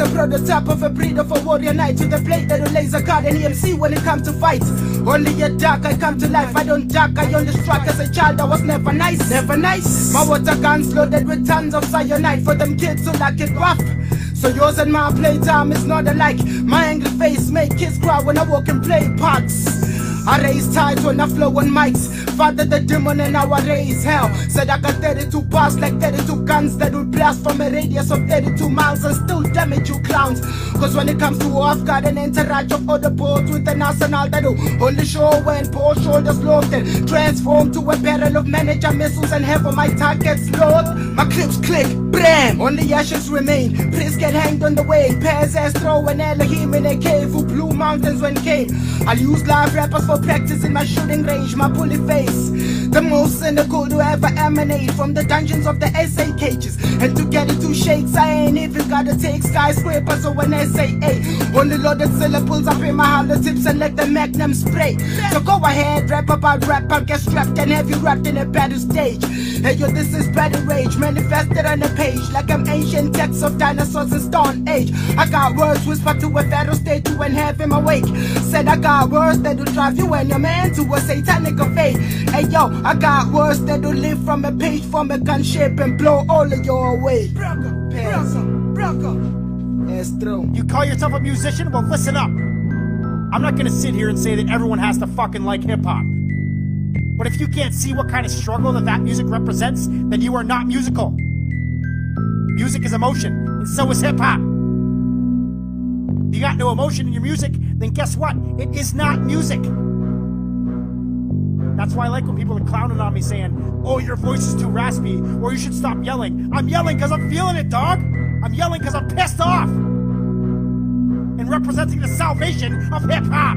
A prototype of a breed of a warrior knight with a blade that will laser guard and EMC when it comes to fight. Only a dark, I come to life. I don't duck, I only struck as a child. I was never nice, never nice. My water guns loaded with tons of cyanide for them kids who like it rough. So yours and my playtime is not alike. My angry face make kids cry when I walk in play parks. I raise tides when I flow on mics. Father the demon and now I raise hell. Said I got 32 bars like 32 guns that will blast from a radius of 32 miles and still damage you clowns. Cause when it comes to war, I've got an entourage of other boats with an arsenal that will only show when poor shoulders and transform to a barrel of manager missiles and have on my targets load. My clips click, bram, only ashes remain. Priests get hanged on the way. Pairs as throw an Elohim in a cave who blew mountains when came. I'll use live rappers for practice in my shooting range, my bully face. The most cynical to ever emanate from the dungeons of the SA cages. And to get into shakes, I ain't even gotta take skyscrapers or an SAA. Only loaded syllables up in my hollow tips and let the magnum spray. So go ahead, rap about rap, I'll get strapped and have you wrapped in a battle stage. Hey yo, this is battle rage, manifested on a page like I'm ancient texts of dinosaurs in Stone Age. I got words whispered to a federal state to and have him awake. Said I got words that'll drive you and your man to a satanic fate. Hey yo, I got words that'll live from a page from a gunship and blow all of your away. Brocco, Brocco, Brocco. That's true. You call yourself a musician? Well, listen up. I'm not gonna sit here and say that everyone has to fucking like hip hop. But if you can't see what kind of struggle that that music represents, then you are not musical. Music is emotion, and so is hip hop. If you got no emotion in your music, then guess what? It is not music. That's why I like when people are clowning on me saying, oh, your voice is too raspy, or you should stop yelling. I'm yelling because I'm feeling it, dog. I'm yelling because I'm pissed off. And representing the salvation of hip hop.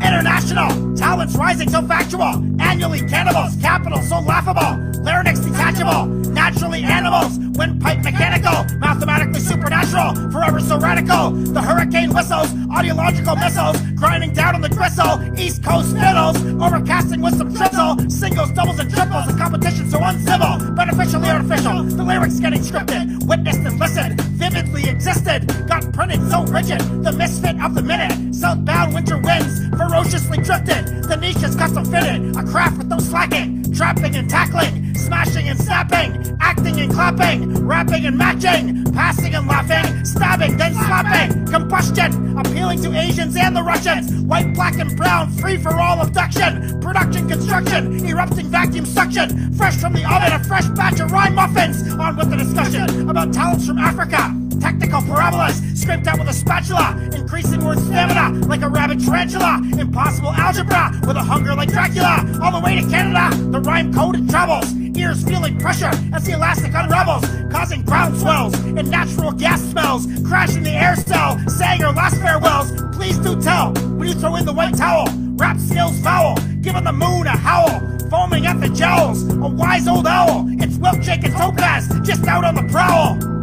International! Talents rising so factual! Annually cannibals! Capital so laughable! Larynx detachable! Naturally animals! Windpipe mechanical! Mathematically supernatural! Forever so radical! The hurricane whistles! Audiological missiles! Grinding down on the gristle! East Coast fiddles! Overcasting with some drizzle! Singles, doubles, and triples! The competition so uncivil! Beneficially artificial! The lyrics getting scripted! Witnessed and listened! Vividly existed! Got printed so rigid! The misfit of the minute! Southbound winter winds! ferociously drifted. The niche is custom fitted, a craft with no slacking, trapping and tackling, smashing and snapping, acting and clapping, rapping and matching, passing and laughing, stabbing, then slapping, combustion, appealing to Asians and the Russians, white, black, and brown, free for all abduction, production, construction, erupting vacuum suction, fresh from the oven, a fresh batch of rhyme muffins. On with the discussion about talents from Africa. Technical parabolas scraped out with a spatula, increasing word stamina like a rabid tarantula. Impossible algebra with a hunger like Dracula. All the way to Canada, the rhyme code and travels. Ears feeling pressure as the elastic unravels, causing ground swells and natural gas smells. Crashing the air cell, saying your last farewells. Please do tell when you throw in the white towel. Rap skills foul, giving the moon a howl. Foaming at the jowls, a wise old owl. It's Wilkjake and Topaz, just out on the prowl.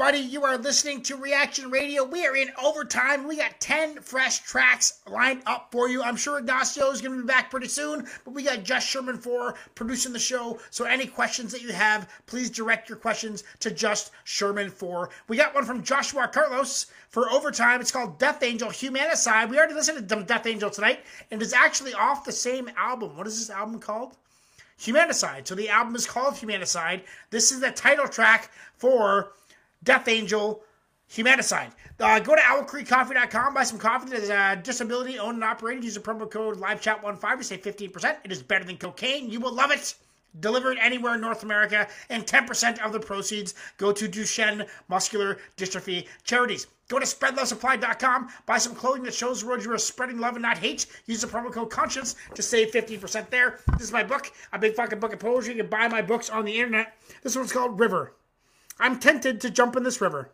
Everybody? You are listening to Reaction Radio. We are in overtime. We got 10 fresh tracks lined up for you. I'm sure Ignacio is going to be back pretty soon, but we got Just Sherman for producing the show. So any questions that you have, please direct your questions to Just Sherman for. We got one from Joshua Carlos for overtime. It's called Death Angel Humanicide. We already listened to Death Angel tonight, and it's actually off the same album. What is this album called? Humanicide. So the album is called Humanicide. This is the title track for Death Angel Humanicide. Uh, go to owlcreekcoffee.com, buy some coffee that is uh, disability owned and operated. Use the promo code LiveChat15 to save 15%. It is better than cocaine. You will love it. Delivered anywhere in North America, and 10% of the proceeds go to Duchenne Muscular Dystrophy charities. Go to spreadlovesupply.com, buy some clothing that shows the world you are spreading love and not hate. Use the promo code conscience to save 15% there. This is my book, a big fucking book of poetry. You can buy my books on the internet. This one's called River. I'm tempted to jump in this river.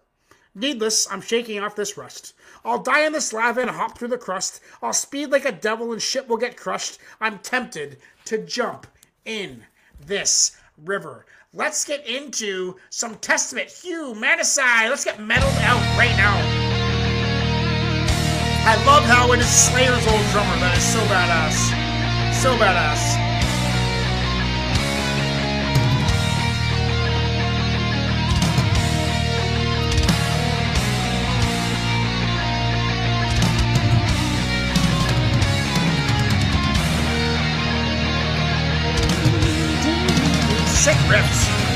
Needless, I'm shaking off this rust. I'll die in this lava and hop through the crust. I'll speed like a devil and shit will get crushed. I'm tempted to jump in this river. Let's get into some Testament. Humanicide. Let's get metal out right now. I love how it is Slayer's old drummer. That is so badass. So badass. Sick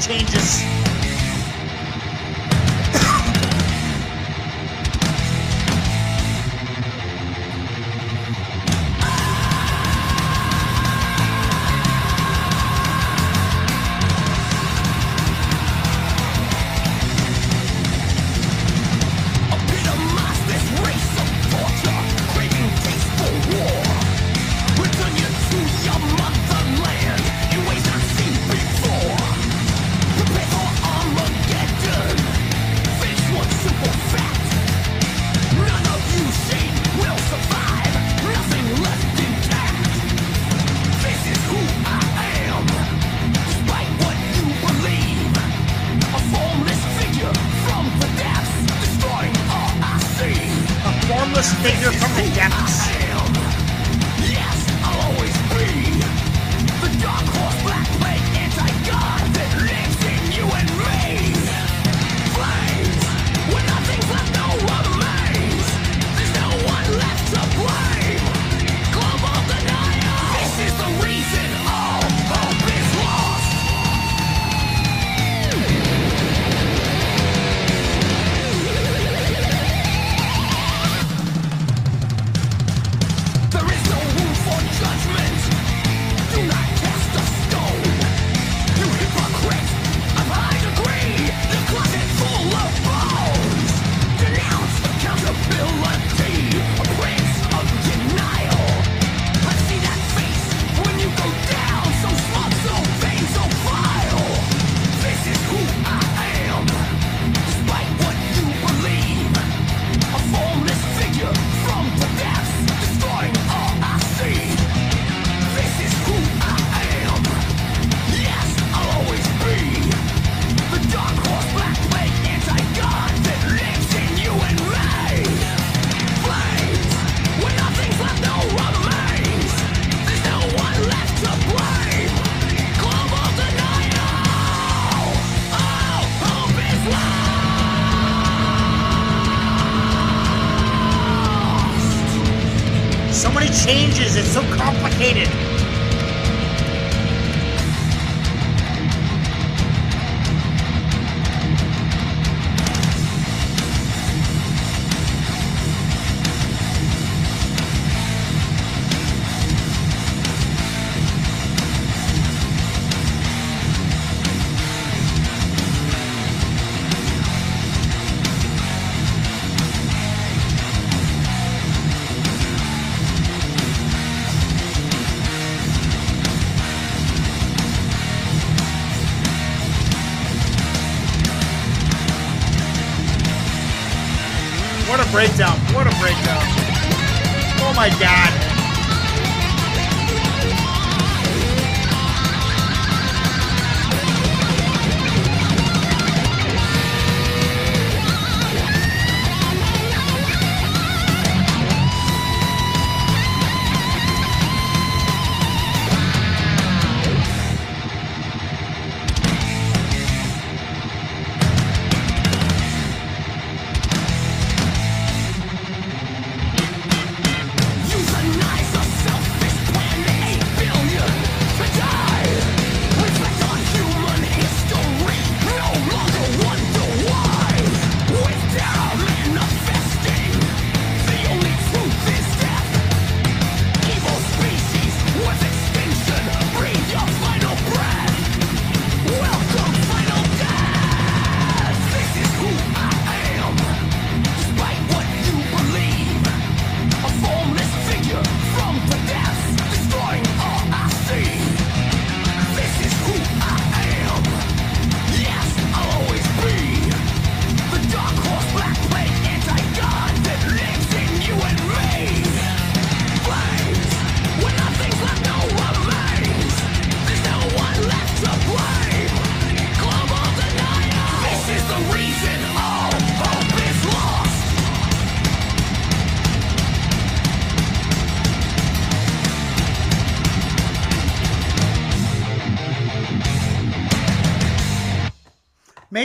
changes.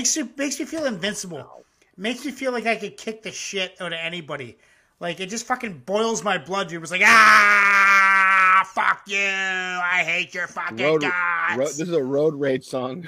Makes you makes me feel invincible. Makes me feel like I could kick the shit out of anybody. Like it just fucking boils my blood. Dude, it was like ah, fuck you. I hate your fucking Road, guts. ro- this is a road rage song.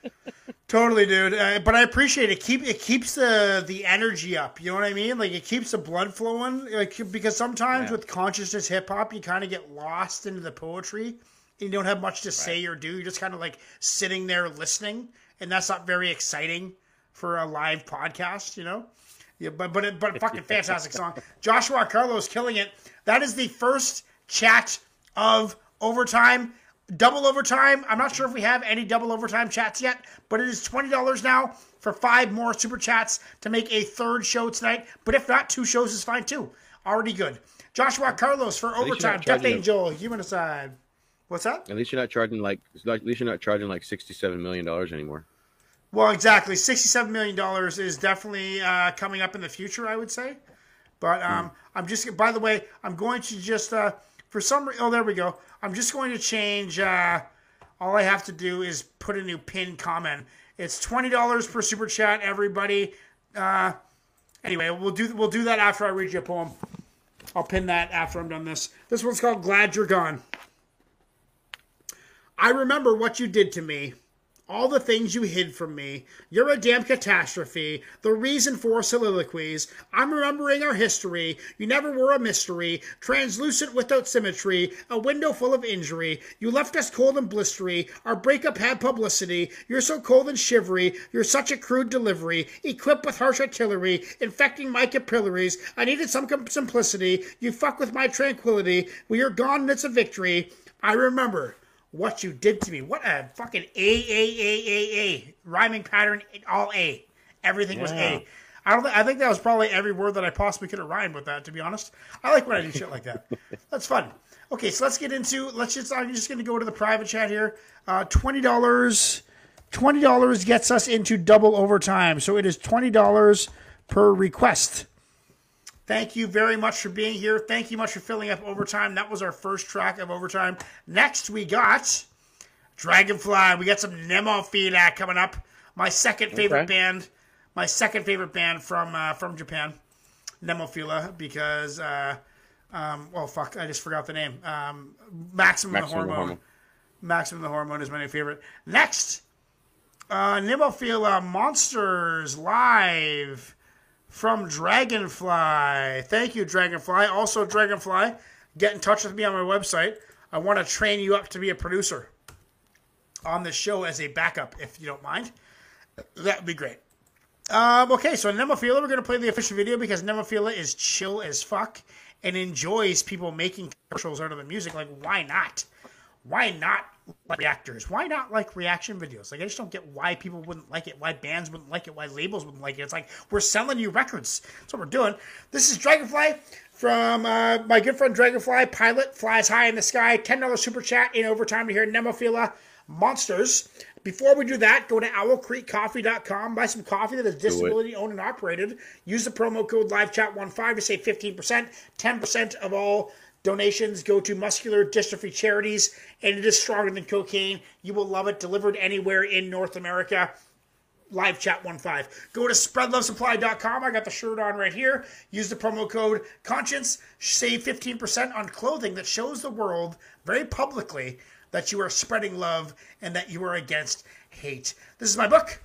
Totally, dude. Uh, but I appreciate it. Keep it keeps the the energy up. You know what I mean? Like it keeps the blood flowing. Like because sometimes Yeah. with consciousness hip hop, you kind of get lost into the poetry. And you don't have much to say or do. You're just kind of like sitting there listening, and that's not very exciting for a live podcast. You know. Yeah, but but it, but fucking fantastic song. Joshua Carlos killing it. That is the first chat of overtime, double overtime. I'm not sure if we have any double overtime chats yet, but it is twenty dollars now for five more super chats to make a third show tonight. But if not, two shows is fine too. Already good. Joshua Carlos for overtime. Death. Angel, Humanicide. What's that? At least you're not charging like at least you're not charging like sixty-seven million dollars anymore. Well, exactly. Sixty-seven million dollars is definitely uh, coming up in the future. I would say, but um, I'm just. By the way, I'm going to just uh, for some. Oh, there we go. I'm just going to change. Uh, all I have to do is put a new pin comment. It's twenty dollars per super chat, everybody. Uh, anyway, we'll do we'll do that after I read you a poem. I'll pin that after I'm done this. This one's called "Glad You're Gone." I remember what you did to me. All the things you hid from me. You're a damn catastrophe. The reason for soliloquies. I'm remembering our history. You never were a mystery. Translucent without symmetry. A window full of injury. You left us cold and blistery. Our breakup had publicity. You're so cold and shivery. You're such a crude delivery. Equipped with harsh artillery. Infecting my capillaries. I needed some simplicity. You fuck with my tranquility. Well, you're gone and it's a victory. I remember what you did to me. What a fucking A A A A A rhyming pattern. All A. Everything was A. I don't. Th- I think that was probably every word that I possibly could have rhymed with that. To be honest, I like when I do shit like that. That's fun. Okay, so let's get into. Let's just. I'm just going to go to the private chat here. Uh, Twenty dollars. Twenty dollars gets us into double overtime. So it is twenty dollars per request. Thank you very much for being here. Thank you much for filling up overtime. That was our first track of overtime. Next, we got Dragonfly. We got some Nemophila coming up. My second favorite Okay. band. My second favorite band from uh, from Japan, Nemophila, because uh, um, well, fuck, I just forgot the name. Um, Maximum, the Maximum the Hormone. Hormone. Maximum the Hormone is my new favorite. Next, uh, Nemophila Monsters live from Dragonfly. Thank you, Dragonfly. Also, Dragonfly, get in touch with me on my website. I want to train you up to be a producer on the show as a backup, if you don't mind. That would be great. Um, okay, so Nemophila, we're going to play the official video because Nemophila is chill as fuck and enjoys people making commercials out of the music. Like, why not? Why not like reactors? Why not like reaction videos? Like I just don't get why people wouldn't like it, why bands wouldn't like it, why labels wouldn't like it. It's like we're selling you records. That's what we're doing. This is Dragonfly from uh, my good friend Dragonfly. Pilot flies high in the sky. Ten dollars super chat in overtime to hear Nemophila Monsters. Before we do that, go to owlcreekcoffee.com, buy some coffee that is disability owned and operated. Use the promo code LiveChat15 to save 15%. 10% of all donations go to muscular dystrophy charities, and it is stronger than cocaine. You will love it. Delivered anywhere in North America. Live Chat 15. Go to spreadlovesupply.com. I got the shirt on right here. Use the promo code Conscience. Save 15% on clothing that shows the world very publicly that you are spreading love and that you are against hate. This is my book,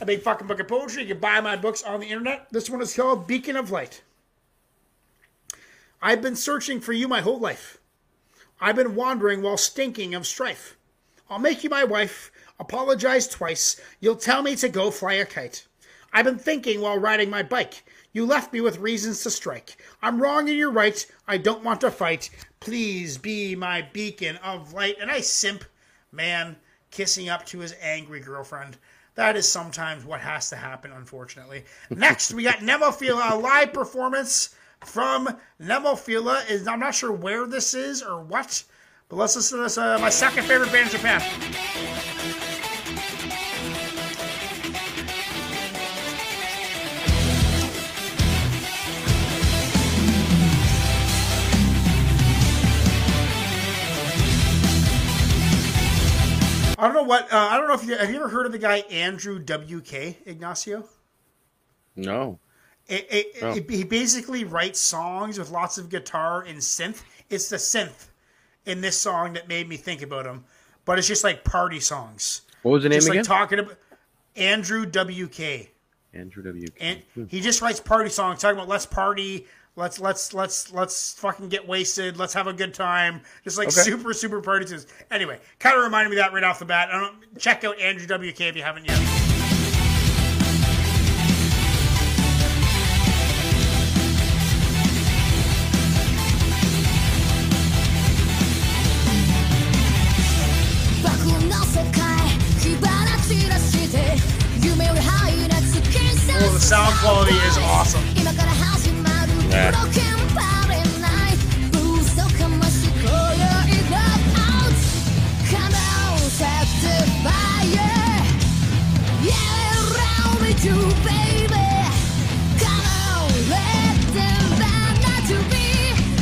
a big fucking book of poetry. You can buy my books on the internet. This one is called Beacon of Light. I've been searching for you my whole life. I've been wandering while stinking of strife. I'll make you my wife, apologize twice. You'll tell me to go fly a kite. I've been thinking while riding my bike. You left me with reasons to strike. I'm wrong and you're right. I don't want to fight. Please be my beacon of light. And I simp man kissing up to his angry girlfriend. That is sometimes what has to happen, unfortunately. Next, we got Nemophila, a live performance from Nemophila. Is I'm not sure where this is or what, but let's listen to this. Uh, my second favorite band in Japan. I don't know what. Uh, I don't know if you have you ever heard of the guy Andrew WK Ignacio. No. It, it, Oh. it- he basically writes songs with lots of guitar and synth. It's the synth in this song that made me think about him, but it's just like party songs. What was the name Just like again? talking about Andrew WK, Andrew W. and hmm. he just writes party songs talking about let's party, let's let's let's let's fucking get wasted, let's have a good time, just like Okay. super super party tunes. Anyway, kind of reminded me of that right off the bat. I don't check out Andrew WK if you haven't yet. Sound quality is awesome. Yeah.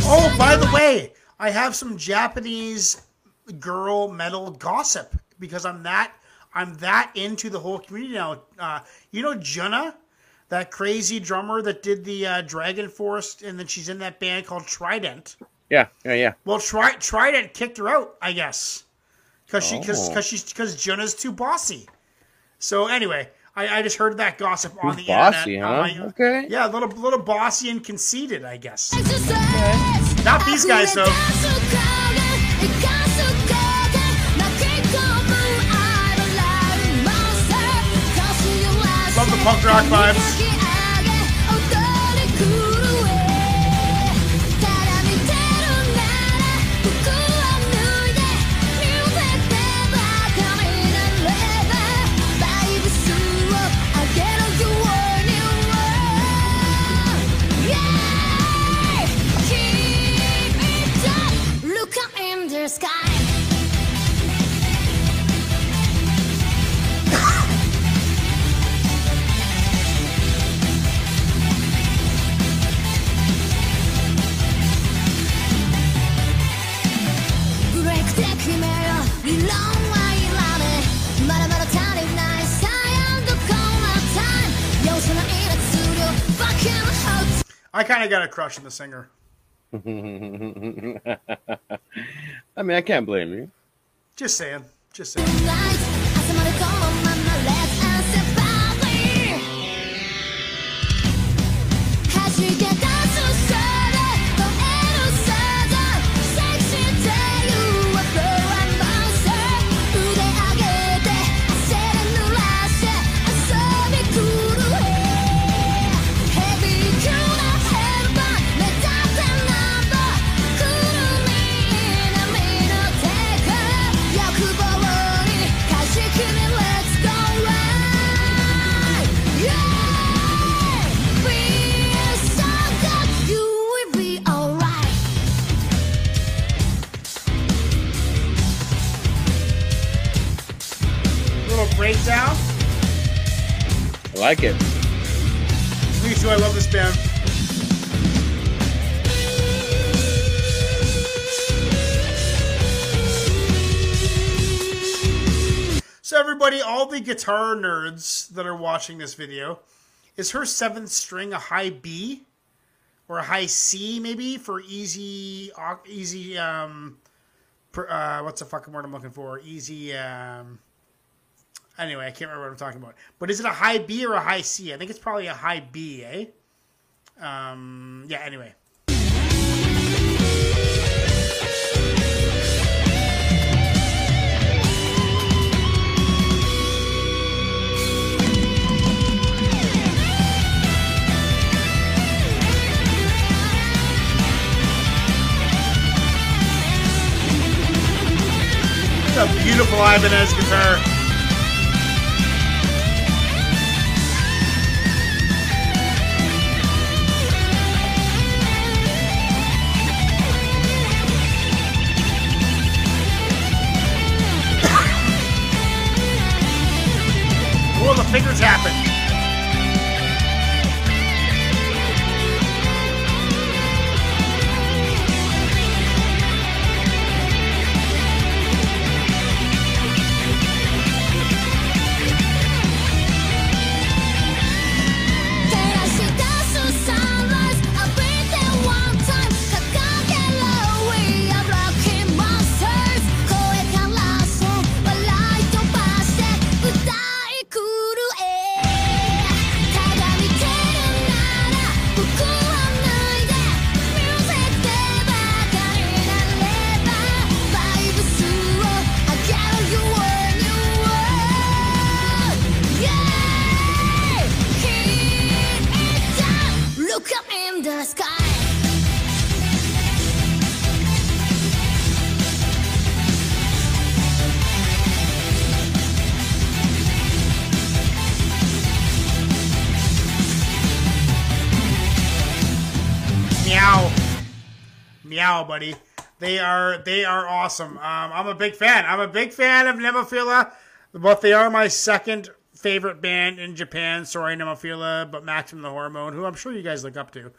Oh, by the way, I have some Japanese girl metal gossip because I'm that I'm that into the whole community now. Uh, you know Juna, that crazy drummer that did the uh, Dragon Forest, and then she's in that band called Trident. Yeah, yeah, yeah. Well, Tri- Trident kicked her out, I guess, because she because Oh. because she's because Juna's too bossy. So anyway, I, I just heard that gossip on the bossy, internet. huh? my- Okay. Yeah, a little little bossy and conceited, I guess. Not these guys though. Love the punk rock vibes. I kind of got a crush on the singer. I mean, I can't blame you. Just saying. Just saying. Like it. Me too. I love this band. So everybody, all the guitar nerds that are watching this video, is her seventh string a high B or a high C maybe for easy easy um uh what's the fucking word I'm looking for? Easy um anyway, I can't remember what I'm talking about. But is it a high B or a high C? I think it's probably a high B, eh? Um, yeah, anyway. It's a beautiful Ibanez guitar. Happen. Buddy. They are they are awesome. Um, I'm a big fan. I'm a big fan of Nemophila, but they are my second favorite band in Japan. Sorry, Nemophila, but Maximum the Hormone, who I'm sure you guys look up to,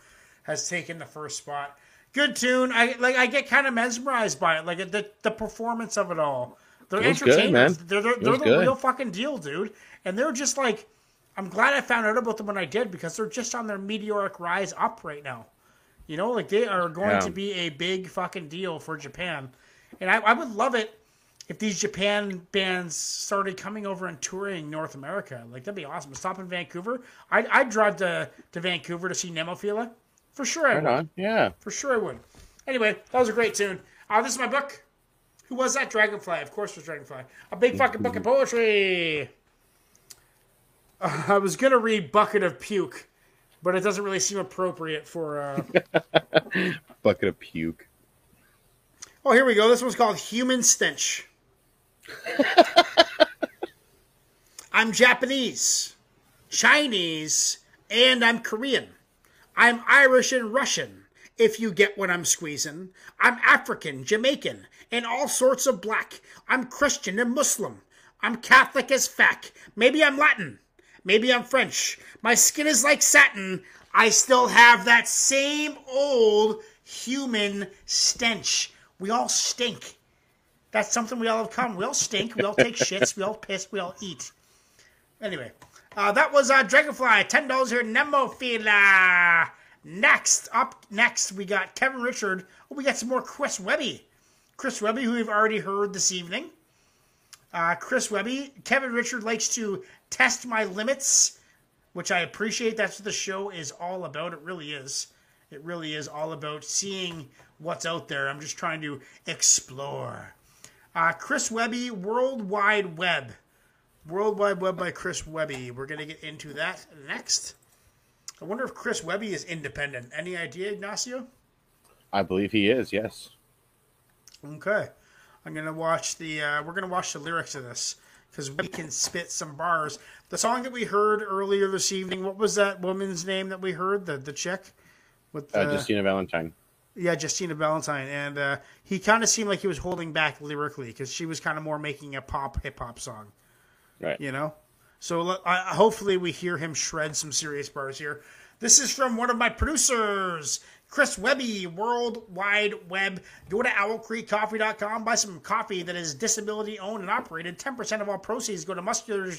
has taken the first spot. Good tune. I like. I get kind of mesmerized by it. Like the the performance of it all. They're It good, man. They're they're, they're the good. real fucking deal, dude. And they're just like. I'm glad I found out about them when I did because they're just on their meteoric rise up right now. You know, like they are going Yeah. to be a big fucking deal for Japan. And I, I would love it if these Japan bands started coming over and touring North America. Like, that'd be awesome. Stop in Vancouver. I'd, I'd drive to, to Vancouver to see Nemophila. For sure I Right would. on. Yeah. For sure I would. Anyway, that was a great tune. Uh, this is my book. Who was that? Dragonfly. Of course it was Dragonfly. A big fucking book of poetry. Uh, I was going to read Bucket of Puke, but it doesn't really seem appropriate for... Uh, a Bucket of puke. Oh, here we go. This one's called Human Stench. I'm Japanese, Chinese, and I'm Korean. I'm Irish and Russian, if you get what I'm squeezing. I'm African, Jamaican, and all sorts of black. I'm Christian and Muslim. I'm Catholic as fuck. Maybe I'm Latin. Maybe I'm French. My skin is like satin. I still have that same old human stench. We all stink. That's something we all have come. We all stink. We all take shits. We all piss. We all eat. Anyway, uh, that was uh, Dragonfly. Ten dollars here, Nemophila. Next, up next, we got Kevin Richard. Oh, we got some more Chris Webby. Chris Webby, who we've already heard this evening. Uh, Chris Webby. Kevin Richard likes to test my limits, which I appreciate. That's what the show is all about. It really is. It really is all about seeing what's out there. I'm just trying to explore. Uh, Chris Webby, World Wide Web. World Wide Web by Chris Webby. We're going to get into that next. I wonder if Chris Webby is independent. Any idea, Ignacio? I believe he is. Yes. Okay. I'm going to watch the, uh, we're going to watch the lyrics of this because we can spit some bars. The song that we heard earlier this evening, what was that woman's name that we heard? The, the chick? With Uh, Justina Valentine. Yeah, Justina Valentine, and uh, he kind of seemed like he was holding back lyrically because she was kind of more making a pop hip hop song, Right. you know. So le- I, I- hopefully we hear him shred some serious bars here. This is from one of my producers, Chris Webby, World Wide Web. Go to owlcreekcoffee.com, buy some coffee that is disability owned and operated. 10% of all proceeds go to muscular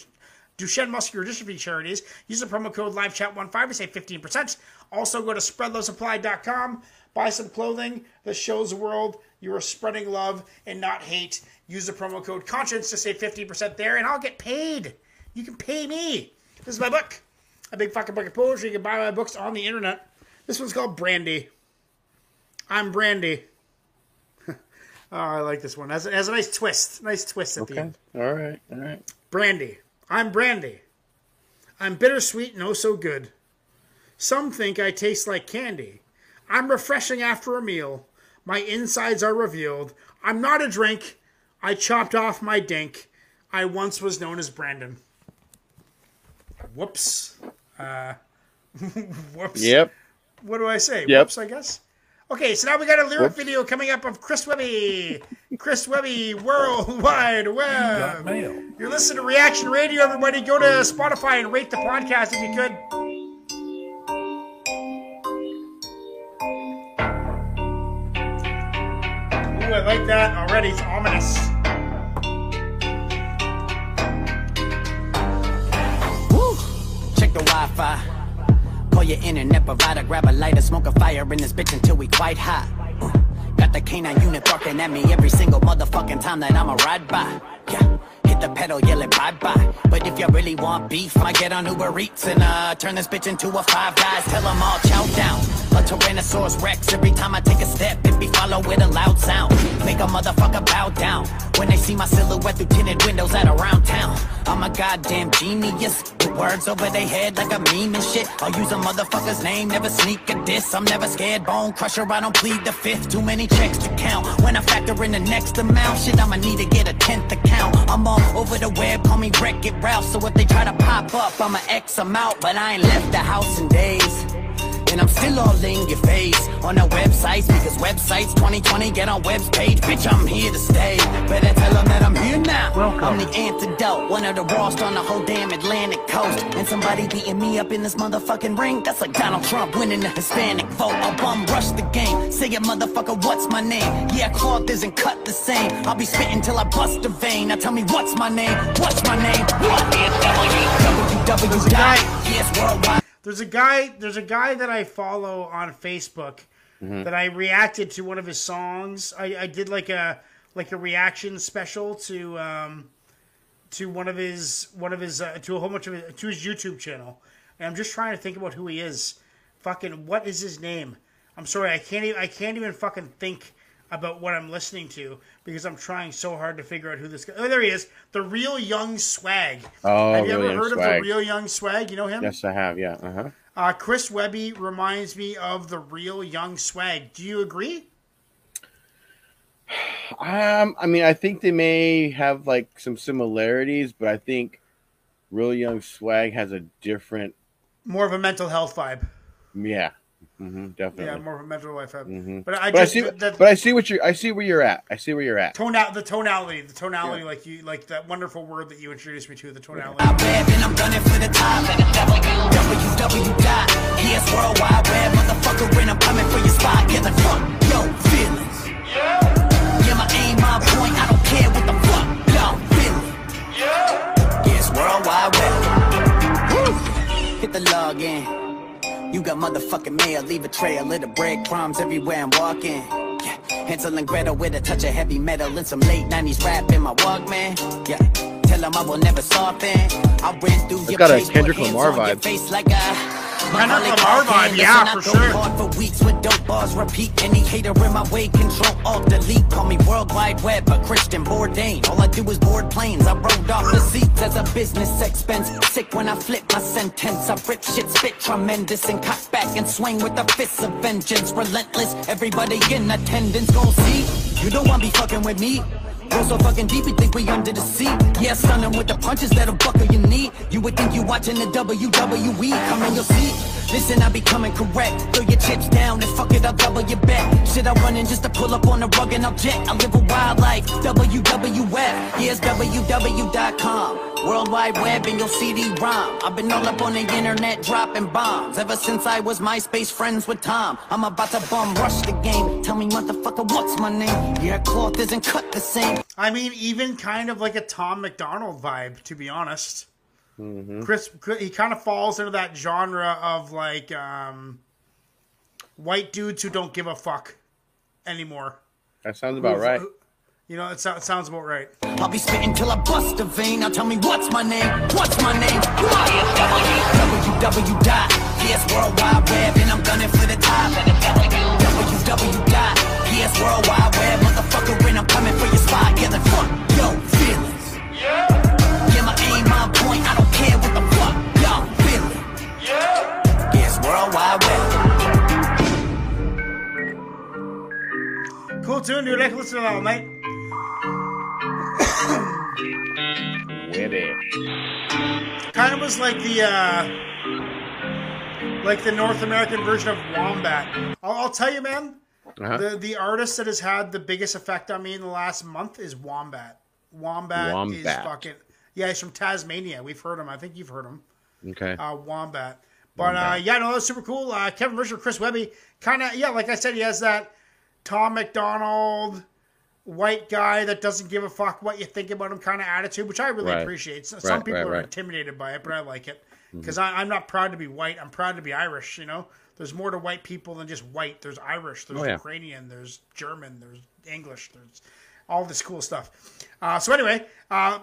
Duchenne Muscular Dystrophy Charities. Use the promo code LiveChat15 to save 15%. Also go to spreadlovesupply.com, buy some clothing that shows the world you are spreading love and not hate. Use the promo code Conscience to save 15% there, and I'll get paid. You can pay me. This is my book. A big fucking book of poetry. You can buy my books on the internet. This one's called Brandy. I'm Brandy. oh, I like this one. It has, has a nice twist. Nice twist at the Okay. end. All right. All right. Brandy. I'm Brandy. I'm bittersweet and oh so good. Some think I taste like candy. I'm refreshing after a meal. My insides are revealed. I'm not a drink. I chopped off my dink. I once was known as Brandon. Whoops. Uh, whoops. Yep. What do I say? Yep. Whoops, I guess. Okay, so now we got a lyric Whoops. video coming up of Chris Webby. Chris Webby, World Wide Web. Mail. You're listening to Reaction Radio, everybody. Go to Spotify and rate the podcast if you could. Ooh, I like that already. It's ominous. Woo! Check the Wi-Fi. Call your internet provider, grab a lighter, smoke a fire in this bitch until we quite hot. Uh, Got the canine unit barking at me every single motherfucking time that I'ma ride by. Yeah. The pedal, yelling bye bye. But if y'all really want beef, I get on Uber Eats and uh turn this bitch into a five guys. Tell Tell 'em all chow down. A Tyrannosaurus Rex every time I take a step. If be follow with a loud sound, make a motherfucker bow down when they see my silhouette through tinted windows at around town. I'm a goddamn genius with words over their head like a meme and shit. I'll use a motherfucker's name, never sneak a diss. I'm never scared, bone crusher. I don't plead the fifth. Too many checks to count. When I factor in the next amount, shit, I'ma need to get a tenth account. I'm all over the web, call me Wreck It Ralph. So if they try to pop up, I'ma X them out. But I ain't left the house in days. And I'm still all in your face on the websites because websites 2020 get on web's page. Bitch, I'm here to stay. Better I'm the antidote, one of the rawest on the whole damn Atlantic coast. And somebody beating me up in this motherfucking ring. That's like Donald Trump winning the Hispanic vote. I'll bum rush the game. Say it, motherfucker, what's my name? Yeah, cloth isn't cut the same. I'll be spitting till I bust a vein. Now tell me what's my name? What's my name? What is There's a guy- Yes, worldwide. There's a guy. There's a guy that I follow on Facebook Mm-hmm. that I reacted to one of his songs. I, I did like a like a reaction special to um, to one of his one of his uh, to a whole bunch of his, to his YouTube channel. And I'm just trying to think about who he is. Fucking what is his name? I'm sorry, I can't even I can't even fucking think about what I'm listening to because I'm trying so hard to figure out who this guy. Oh, there he is, the real young swag. Oh, Have you Real ever heard of the real young swag? You know him? Yes, I have. Yeah. Uh huh. Uh, Chris Webby reminds me of the real young swag. Do you agree? Um, I mean, I think they may have like some similarities, but I think Real Young Swag has a different. More of a mental health vibe. Yeah. hmm definitely. Yeah, more of a mental health vibe. Mhm. But I But I see. the, the, but I see what you. I see where you're at. I see where you're at. tone out the tonality, the tonality, Yeah. like you, like that wonderful word that you introduced me to, the tonality. Wide web and I'm gunning for the top. www dot yes worldwide web motherfucker and I'm coming for your spot. Get the fuck yo feelings. Yeah, Hit the log in. You got motherfucking mail, leave a trail of the breadcrumbs everywhere I'm walking. Yeah. Hansel and Gretel with a touch of heavy metal and some late 90s rap in my Walkman. Yeah. Tell them I will never soften. I ran through your got a Kendrick Lamar on your vibe. face like a Kendrick Lamar vibe, yeah, for sure. hard for weeks with dope bars repeat. Any hater in my way, control alt delete. Call me worldwide web, a Christian Bourdain. All I do is board planes. I rode off the seats as a business expense. Sick when I flip my sentence. I rip shit, spit tremendous, and cock back and swing with the fists of vengeance. Relentless, everybody in attendance gon' see. You don't wanna be fucking with me. Go so fucking deep, you think we under the sea. Yeah, stunning with the punches that'll buckle your knee. You would think you watching the WWE. Come in your seat. Listen, I be coming correct. Throw your chips down and fuck it, I'll double your bet. Shit, I run in just to pull up on the rug and I'll jet. I live a wild life. WWF, here's www.com. World Wide Web and your CD-ROM. I've been all up on the internet dropping bombs ever since I was MySpace friends with Tom. I'm about to bum rush the game. Tell me, motherfucker, what's my name? Your cloth isn't cut the same. I mean, even kind of like a Tom MacDonald vibe, to be honest. Chris, he kind of falls into that genre of like um, white dudes who don't give a fuck anymore. That sounds about right. You know, it, so- it sounds about right. I'll be spitting till I bust a vein. Now tell me what's my name? What's my name? What? www dot PS World Wide Web, and I'm gunning tune, dude. I can listen to that all night. With it. Kind of was like the uh, like the North American version of Wombat. I'll, I'll tell you, man. Uh-huh. The the artist that has had the biggest effect on me in the last month is Wombat. Wombat, is fucking yeah. He's from Tasmania. We've heard him. I think you've heard him. Okay. Uh, Wombat. But uh, yeah, no, that's super cool. Uh, Kevin Richard, Chris Webby, kind of yeah. Like I said, he has that Tom MacDonald white guy that doesn't give a fuck what you think about him kind of attitude, which I really Right. appreciate. So- Right, Some people right, are intimidated by it, but I like it because I'm not proud to be white. I'm proud to be Irish. You know, there's more to white people than just white. There's Irish. There's Oh, yeah. Ukrainian. There's German. There's English. There's all this cool stuff. Uh, so anyway, uh,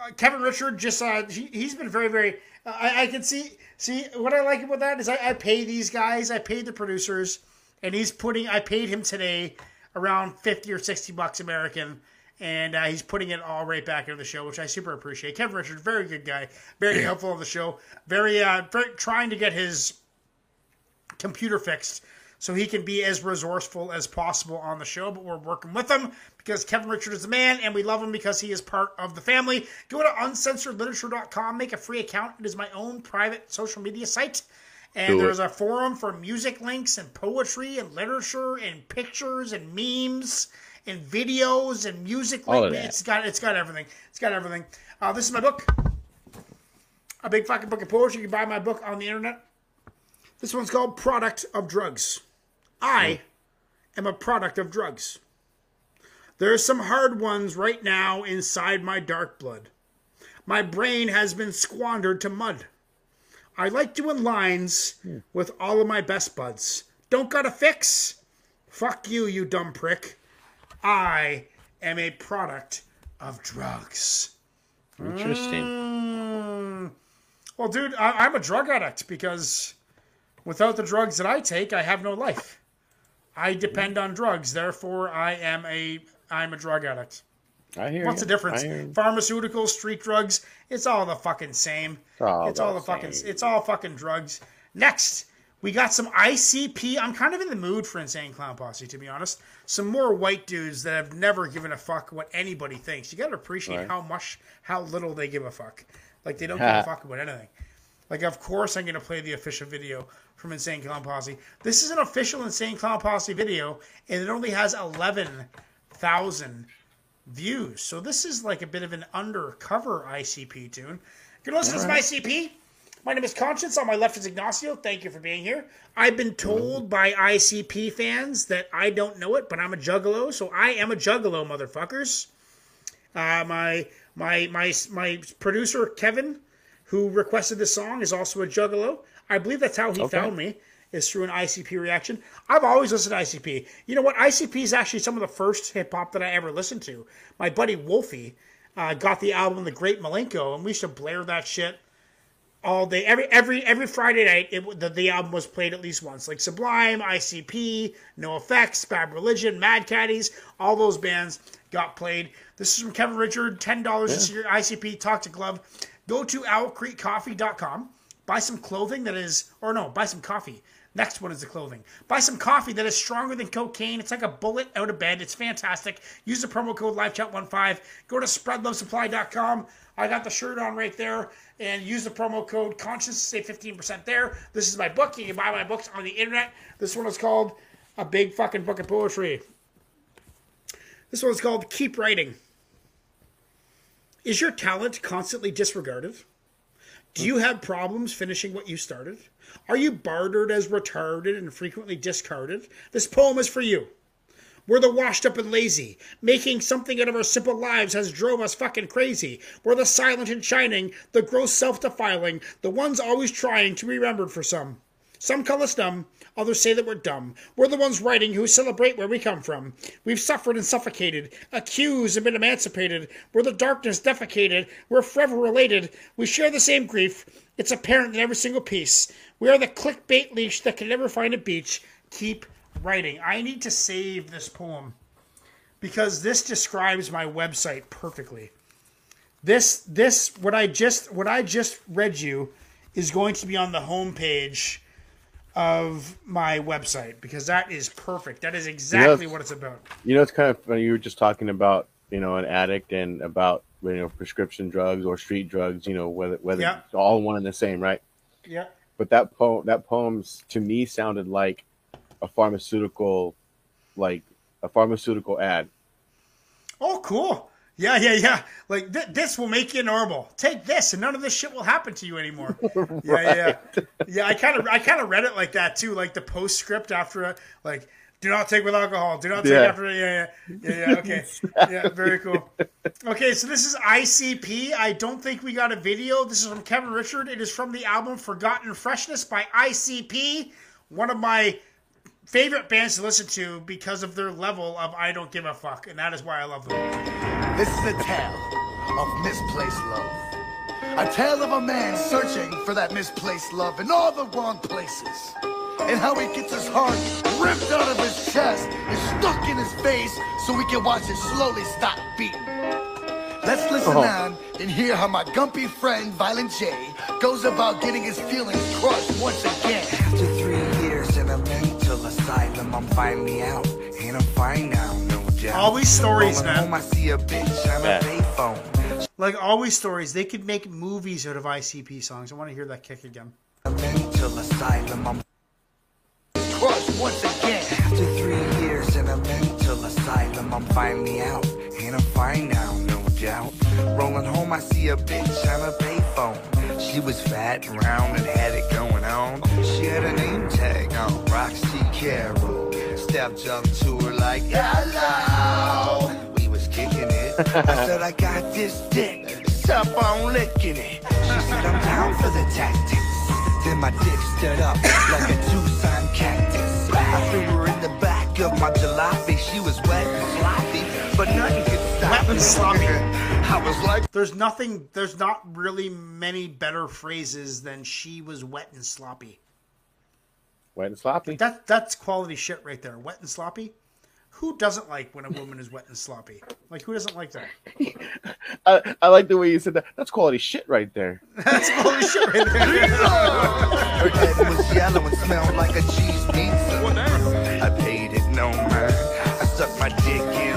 uh, Kevin Richard just uh, he, he's been very very. Uh, I, I can see see what I like about that is I, I pay these guys. I paid the producers, and he's putting. I paid him today around fifty or sixty bucks American. And uh, he's putting it all right back into the show, which I super appreciate. Kevin Richard, very good guy, very helpful on the show, very, uh, very trying to get his computer fixed so he can be as resourceful as possible on the show. But we're working with him because Kevin Richard is the man and we love him because he is part of the family. Go to uncensoredliterature.com, make a free account. It is my own private social media site. And Do it. there's a forum for music links and poetry and literature and pictures and memes and videos and music. All link- of that. It's got it's got everything. It's got everything. Uh, this is my book. A big fucking book of poetry. You can buy my book on the internet. This one's called Product of Drugs. I am a product of drugs. There are some hard ones right now inside my dark blood. My brain has been squandered to mud. I like doing lines with all of my best buds. Don't got a fix? Fuck you, you dumb prick. I am a product of drugs. Interesting. Mm. Well, dude, I, I'm a drug addict because without the drugs that I take, I have no life. I depend on drugs, therefore, I am a I'm a drug addict. I hear What's ya. the difference? Pharmaceuticals, street drugs, it's all the fucking same. all it's all the the fucking it's all fucking drugs. Next, we got some ICP. I'm kind of in the mood for Insane Clown Posse, to be honest. Some more white dudes that have never given a fuck what anybody thinks. You got to appreciate Right. how much, how little they give a fuck. Like they don't give a fuck about anything. Like, of course, I'm going to play the official video from Insane Clown Posse. This is an official Insane Clown Posse video, and it only has 11,000 views. So this is like a bit of an undercover ICP tune. You can listen to some ICP. My name is Conshinz. On my left is Ignacio. Thank you for being here. I've been told by ICP fans that I don't know it, but I'm a juggalo, so I am a juggalo, motherfuckers. Uh, my my my my producer Kevin, who requested this song, is also a juggalo. I believe that's how he Okay. found me. Is through an ICP reaction. I've always listened to ICP. You know what? ICP is actually some of the first hip hop that I ever listened to. My buddy Wolfie uh, got the album The Great Milenko, and we used to blare that shit all day. Every every every Friday night, it, the, the album was played at least once. Like Sublime, ICP, NOFX, Bad Religion, Mad Caddies, all those bands got played. This is from Kevin Richard. Ten dollars this year. ICP. Toxic Love. Go to owlcreekcoffee.com. Buy some clothing that is, or no, buy some coffee Next one is the clothing. Buy some coffee that is stronger than cocaine. It's like a bullet out of bed. It's fantastic. Use the promo code LiveChat15. Go to spreadlovesupply.com. I got the shirt on right there. And use the promo code Conshinz save 15% there. This is my book. You can buy my books on the internet. This one is called A Big Fucking Book of Poetry. This one's called Keep Writing. Is your talent constantly disregarded? Do you have problems finishing what you started? Are you bartered as retarded and frequently discarded? This poem is for you. We're the washed up and lazy. Making something out of our simple lives has drove us fucking crazy. We're the silent and shining, the gross self defiling, the ones always trying to be remembered for some. Some call us dumb, others say that we're dumb. We're the ones writing who celebrate where we come from. We've suffered and suffocated, accused and been emancipated. We're the darkness defecated. We're forever related. We share the same grief. It's apparent in every single piece. We are the clickbait leash that can never find a beach. Keep writing. I need to save this poem because this describes my website perfectly. This this what I just what I just read you is going to be on the homepage of my website because that is perfect. That is exactly Yes. what it's about. You know, it's kind of funny. You were just talking about, you know, an addict and about, you know, prescription drugs or street drugs, you know, whether, whether it's all one and the same, right? Yeah. But that poem, that poem to me sounded like a pharmaceutical, like a pharmaceutical ad. Oh, cool. Yeah, yeah, yeah. Like th- this will make you normal. Take this, and none of this shit will happen to you anymore. Yeah, yeah, yeah. Yeah, I kind of, I kind of read it like that too, like the postscript after it, like. Do not take with alcohol. Do not take Yeah. after. Yeah, yeah, yeah, yeah. Okay, yeah, very cool. Okay, so this is ICP. I don't think we got a video. This is from Kevin Richard. It is from the album Forgotten Freshness by ICP, one of my favorite bands to listen to because of their level of I don't give a fuck, and that is why I love them. This is a tale of misplaced love. A tale of a man searching for that misplaced love in all the wrong places. And how he gets his heart ripped out of his chest and stuck in his face so we can watch it slowly stop beating. Let's listen Oh. on and hear how my gumpy friend Violent J goes about getting his feelings crushed once again. After three years in a mental asylum, I'm finally out, and I'm fine now, no doubt. Always stories, man. Home, I see a bitch on Yeah. a payphone. Like always stories, they could make movies out of ICP songs. I want to hear that kick again. A mental asylum, I'm Crushed once again. after three years in a mental asylum, I'm finally out, and I'm fine now, no doubt. Rolling home, I see a bitch on a payphone. She was fat and round and had it going on. She had a name tag on Roxy Carroll. Stepped up to her like, hello. We was kicking it. I said, I got this dick. Sup on licking it. She said, I'm down for the tactics. Then my dick stood up like a Tucson cactus. I threw her in the back of my jalopy. She was wet and sloppy, but nothing could stop Wet and me. sloppy. I was like, There's nothing. There's not really many better phrases than "she was wet and sloppy." Wet and sloppy. That that's quality shit right there. Wet and sloppy. Who doesn't like when a woman is wet and sloppy? Like who doesn't like that? I, I like the way you said that. That's quality shit right there. That's quality shit right there. her head was yellow and smelled like a cheese pizza. I paid it no mind. I stuck my dick in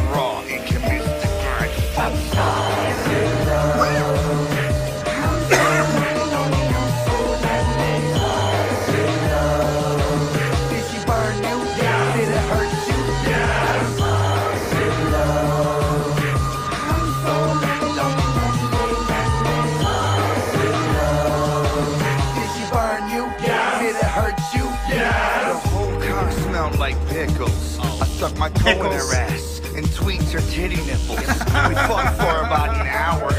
my toe in her ass and tweaked her titty nipples. we fucked for about an hour.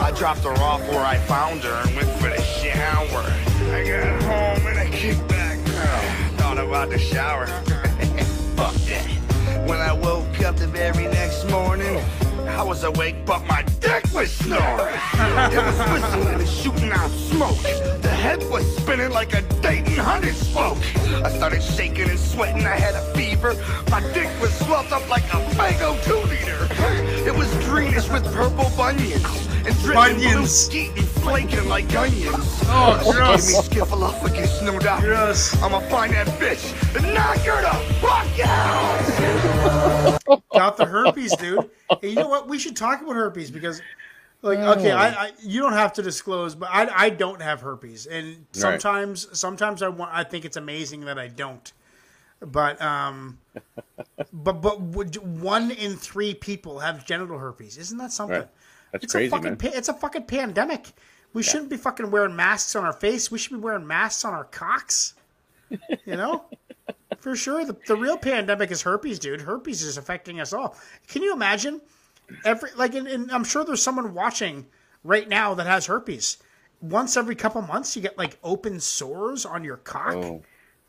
I dropped her off where I found her and went for the shower. I got home and I kicked back. Thought about the shower. Fuck that. When I woke up the very next morning, I was awake, but my dick was snoring. It was whistling and shooting out smoke. The head was spinning like a Dayton hundred spoke. I started shaking and sweating. I had a fever. My dick was swelled up like a Faygo two liter. It was greenish with purple bunions and Bunions. skeet and flaking like onions. Oh, Give me gross. skiffalophagus, no doubt. Gross. I'ma find that bitch and knock her the fuck out. Got the herpes, dude. Hey, you know what? We should talk about herpes because, like, okay, oh. I, I you don't have to disclose, but I, I don't have herpes, and sometimes sometimes I want I think it's amazing that I don't. But um, but but would- one in three people have genital herpes. Isn't that something? Right. That's it's crazy, a fucking man. pa- it's a fucking pandemic. We shouldn't be fucking wearing masks on our face. We should be wearing masks on our cocks. You know, for sure. The, the real pandemic is herpes, dude. Herpes is affecting us all. Can you imagine? Every like, and, and I'm sure there's someone watching right now that has herpes. Once every couple months, you get like open sores on your cock. Oh,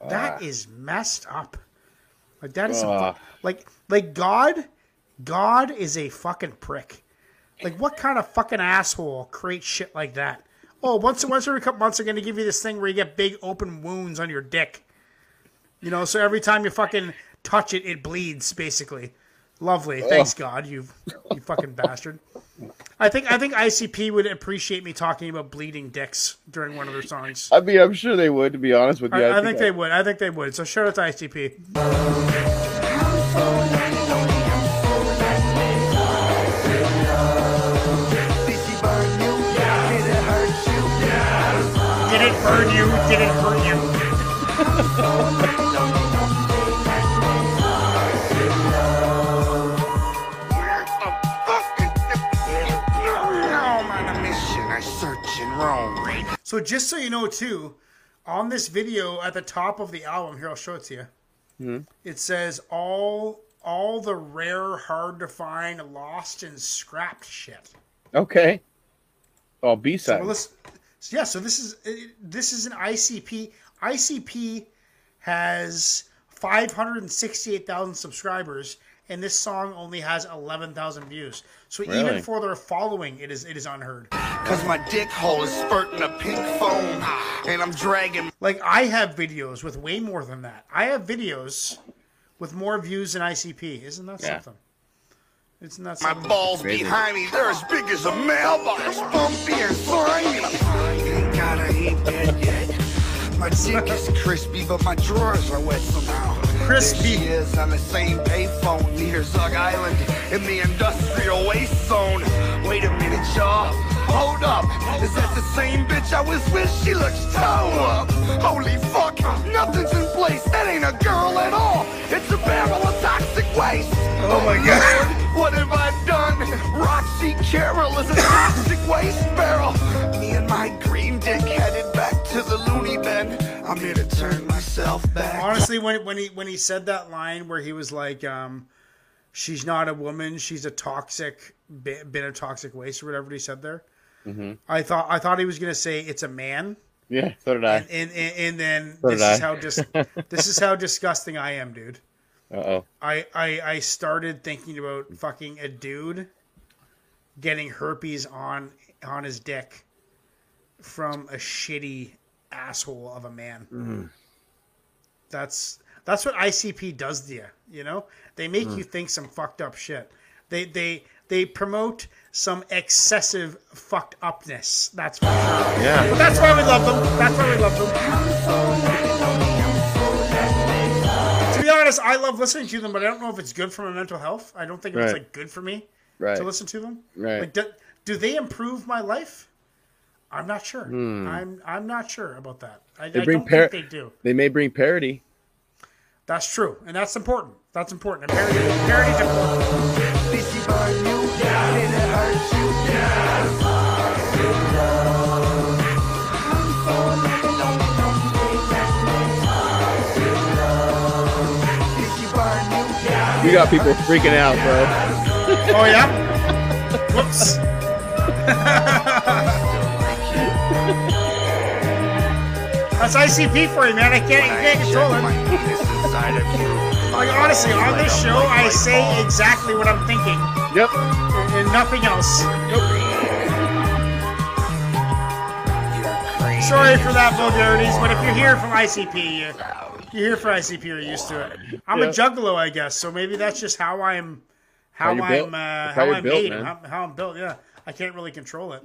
That is messed up. Like that is Ah. fu- like like God. God is a fucking prick. Like what kind of fucking asshole creates shit like that? Oh, once once every couple months, they're gonna give you this thing where you get big open wounds on your dick. You know, so every time you fucking touch it, it bleeds. Basically, lovely. Thanks God, you you fucking bastard. I think I think ICP would appreciate me talking about bleeding dicks during one of their songs. I mean, I'm sure they would. To be honest with you, I, I think they would. I think they would. So shout out to ICP. Did she burn you? Did it hurt? Did it burn you? Did it hurt you? So just so you know, too, on this video at the top of the album, here I'll show it to you. Mm-hmm. It says all all the rare, hard to find, lost and scrapped shit. Okay. Oh, B side. Let's, so yeah, so this is this is an ICP. ICP has five hundred and sixty-eight thousand subscribers, and this song only has eleven thousand views. So even for their following, it is it is unheard. Cause my dick hole is spurting a pink foam. And I'm dragging Like I have videos with way more than that. I have videos with more views than ICP. Isn't that Yeah. something? Isn't that my balls Crazy. behind me. They're as big as a mailbox. Bumpy and slimy. Ain't got a hate bed yet. My dick is crispy, but my drawers are wet somehow. Crispy. There she is on the same payphone near Zug Island in the industrial waste zone. Wait a minute, y'all. Hold up. Is that the same bitch I was with? She looks toe up. Holy fuck. Nothing's in place. That ain't a girl at all. It's a barrel of toxic waste. Oh my god. What have I done? Roxy Carroll is a toxic waste barrel. Me and my green dick headed back to the loony bin. I'm here to myself back. Honestly, when when he when he said that line where he was like, um, "She's not a woman, she's a toxic bit, bit of toxic waste" or whatever he said there. I thought I thought he was gonna say it's a man, yeah, so did I. and and, and then So this is I. how dis- this is how disgusting I am, dude. Uh oh. I, I I started thinking about fucking a dude getting herpes on on his dick from a shitty asshole of a man. That's that's what ICP does to you, you know? They make hmm. you think some fucked up shit. They they they promote some excessive fucked upness. That's for sure. Yeah. But that's why we love them. That's why we love them. To be honest, I love listening to them, but I don't know if it's good for my mental health. I don't think it's like good for me Right. to listen to them. Right. Like, do, do they improve my life? I'm not sure. Hmm. I'm I'm not sure about that. I, They I don't par- think they do. They may bring parody. That's true, and that's important. That's important. And parody, parody's important. Did she burn you? Did it hurt you? Did she burn you? You got people freaking out, bro. Oh yeah. Whoops. That's ICP for you, man. I can't, I can't control it. Inside of you. Like honestly, on this show, I say exactly what I'm thinking, Yep. and nothing else. Nope. Sorry for that vulgarities, but if you're here from ICP, you, you're here for ICP. You're used to it. I'm a juggalo, I guess, so maybe that's just how I'm, how, you're I'm, built. uh, how, how I'm built, made, man. how, how I'm built. Yeah, I can't really control it.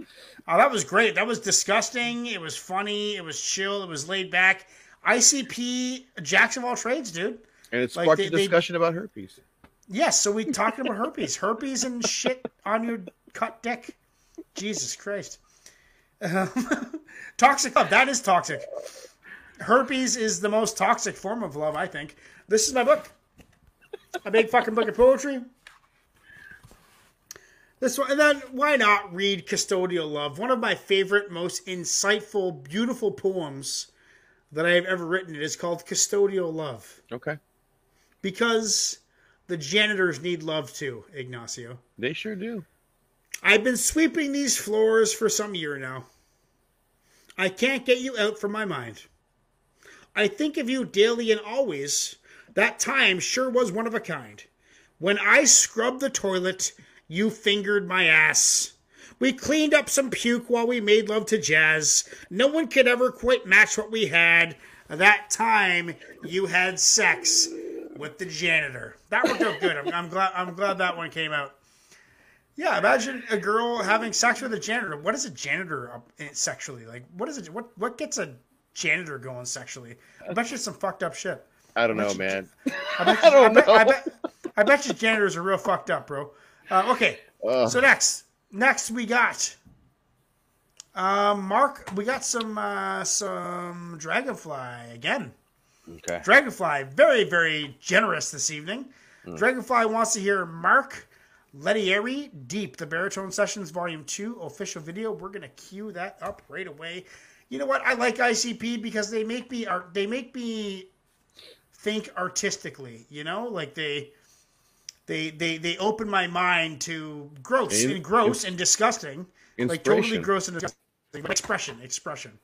Uh, that was great. That was disgusting. It was funny. It was chill. It was laid back. ICP Jacks of all trades, dude. And it Like, sparked they- a they- discussion about herpes. Yes, so we talking about herpes, herpes and shit on your cut dick. Jesus Christ. Um, toxic love. That is toxic. Herpes is the most toxic form of love, I think. This is my book. A big fucking book of poetry. This one, and then why not read Custodial Love? One of my favorite, most insightful, beautiful poems that I have ever written. It is called Custodial Love Okay. because the janitors need love too, Ignacio. They sure do. I've been sweeping these floors for some year now. I can't get you out from my mind. I think of you daily and always. That time sure was one of a kind. When I scrubbed the toilet, you fingered my ass. We cleaned up some puke while we made love to jazz. No one could ever quite match what we had. That time you had sex with the janitor. That worked out good. I'm, I'm glad. I'm glad that one came out. Yeah, imagine a girl having sex with a janitor. What is a janitor up- eh, sexually? Like, what is it? What what gets a janitor going sexually? I bet you some fucked up shit. I don't know, man. I bet, you, I, bet, I bet, I bet you janitors are real fucked up, bro. Uh, okay, Ugh. so next, next we got, um, Mark. We got some uh, some Dragonfly again. Okay. Dragonfly, very, very generous this evening. Dragonfly wants to hear Mark Lettieri, Deep, the Baritone Sessions Volume 2 official video. We're going to cue that up right away. You know what? I like ICP because they make me art they make me think artistically, you know? Like they they they they open my mind to gross In- and gross and disgusting. Like totally gross and disgusting. Expression, expression.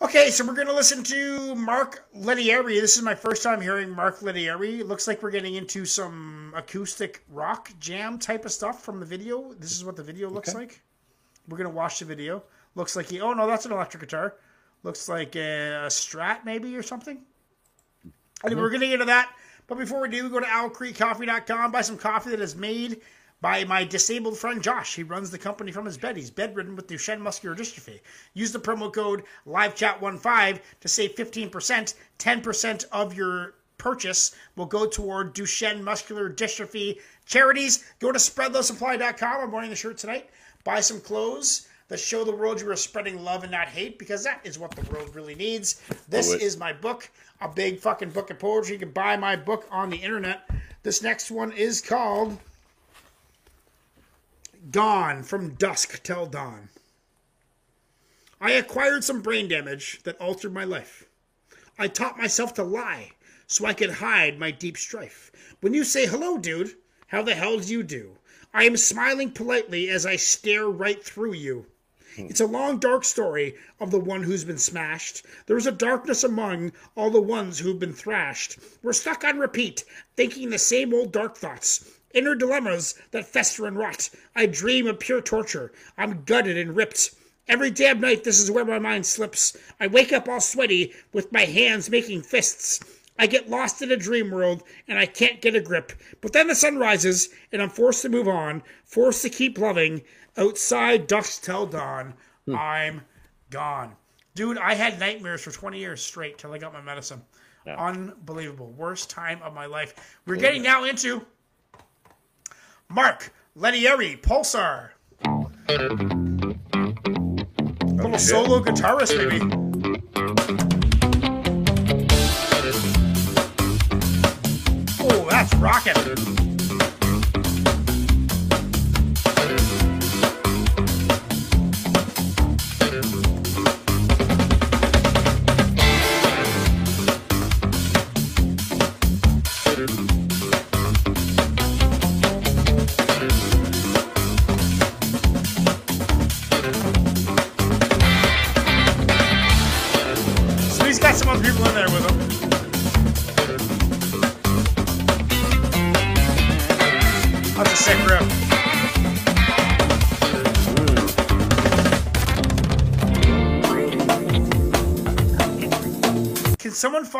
Okay, so we're going to listen to Mark Lettieri. This is my first time hearing Mark Lettieri. Looks like we're getting into some acoustic rock jam type of stuff from the video. This is what the video looks Okay. like. We're going to watch the video. Looks like he, oh no, that's an electric guitar. Looks like a, a Strat maybe or something. Anyway, mm-hmm. we're going to get into that. But before we do, we go to owlcreekcoffee.com, buy some coffee that is made by my disabled friend Josh. He runs the company from his bed. He's bedridden with Duchenne muscular dystrophy. Use the promo code LiveChat15 to save 15%. 10% of your purchase will go toward Duchenne muscular dystrophy charities. Go to spreadlovesupply.com. I'm wearing the shirt tonight. Buy some clothes that show the world you are spreading love and not hate because that is what the world really needs. This oh, it. is my book, a big fucking book of poetry. You can buy my book on the internet. This next one is called Gone from Dusk Till Dawn. I acquired some brain damage that altered my life. I taught myself to lie so I could hide my deep strife. When you say hello, dude, how the hell do you do? I am smiling politely as I stare right through you. Hmm. It's a long, dark story of the one who's been smashed. There is a darkness among all the ones who've been thrashed. We're stuck on repeat, thinking the same old dark thoughts. Inner dilemmas that fester and rot. I dream of pure torture. I'm gutted and ripped. Every damn night, this is where my mind slips. I wake up all sweaty with my hands making fists. I get lost in a dream world and I can't get a grip. But then the sun rises and I'm forced to move on, forced to keep loving. Outside dusk till dawn, I'm gone. Dude, I had nightmares for 20 years straight till I got my medicine. Unbelievable. Worst time of my life. We're getting now into Mark Lettieri, Pulsar. A little solo guitarist, maybe. Oh, that's rocking.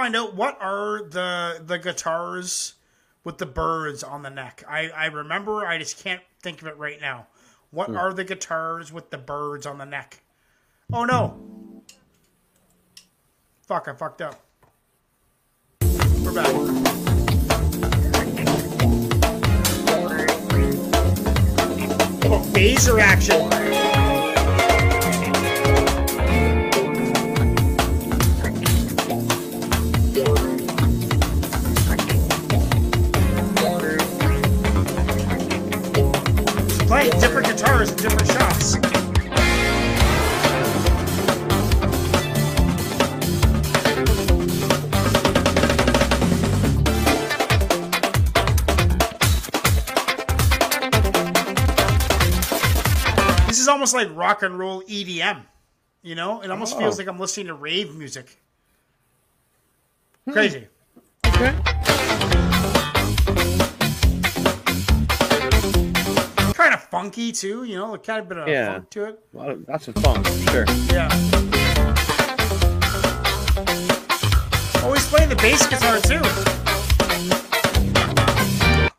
Find out what are the the guitars with the birds on the neck? I, I remember, I just can't think of it right now. What hmm. are the guitars with the birds on the neck? Oh no. Fuck, I fucked up. We're back. Oh, phaser action. Different guitars in different shops. This is almost like rock and roll EDM. You know, it almost feels Oh. like I'm listening to rave music. Hmm. Crazy. Okay. Kind of funky too, you know, kind of bit of Yeah. funk to it. A lot of, lots of funk, sure. Yeah. Always playing the bass guitar too.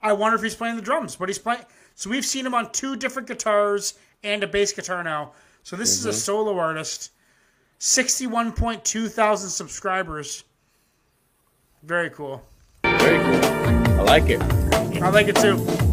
I wonder if he's playing the drums, but he's playing. So we've seen him on two different guitars and a bass guitar now. So this is a mm-hmm. solo artist. 61.2 thousand subscribers. Very cool. Very cool. I like it. I like it too.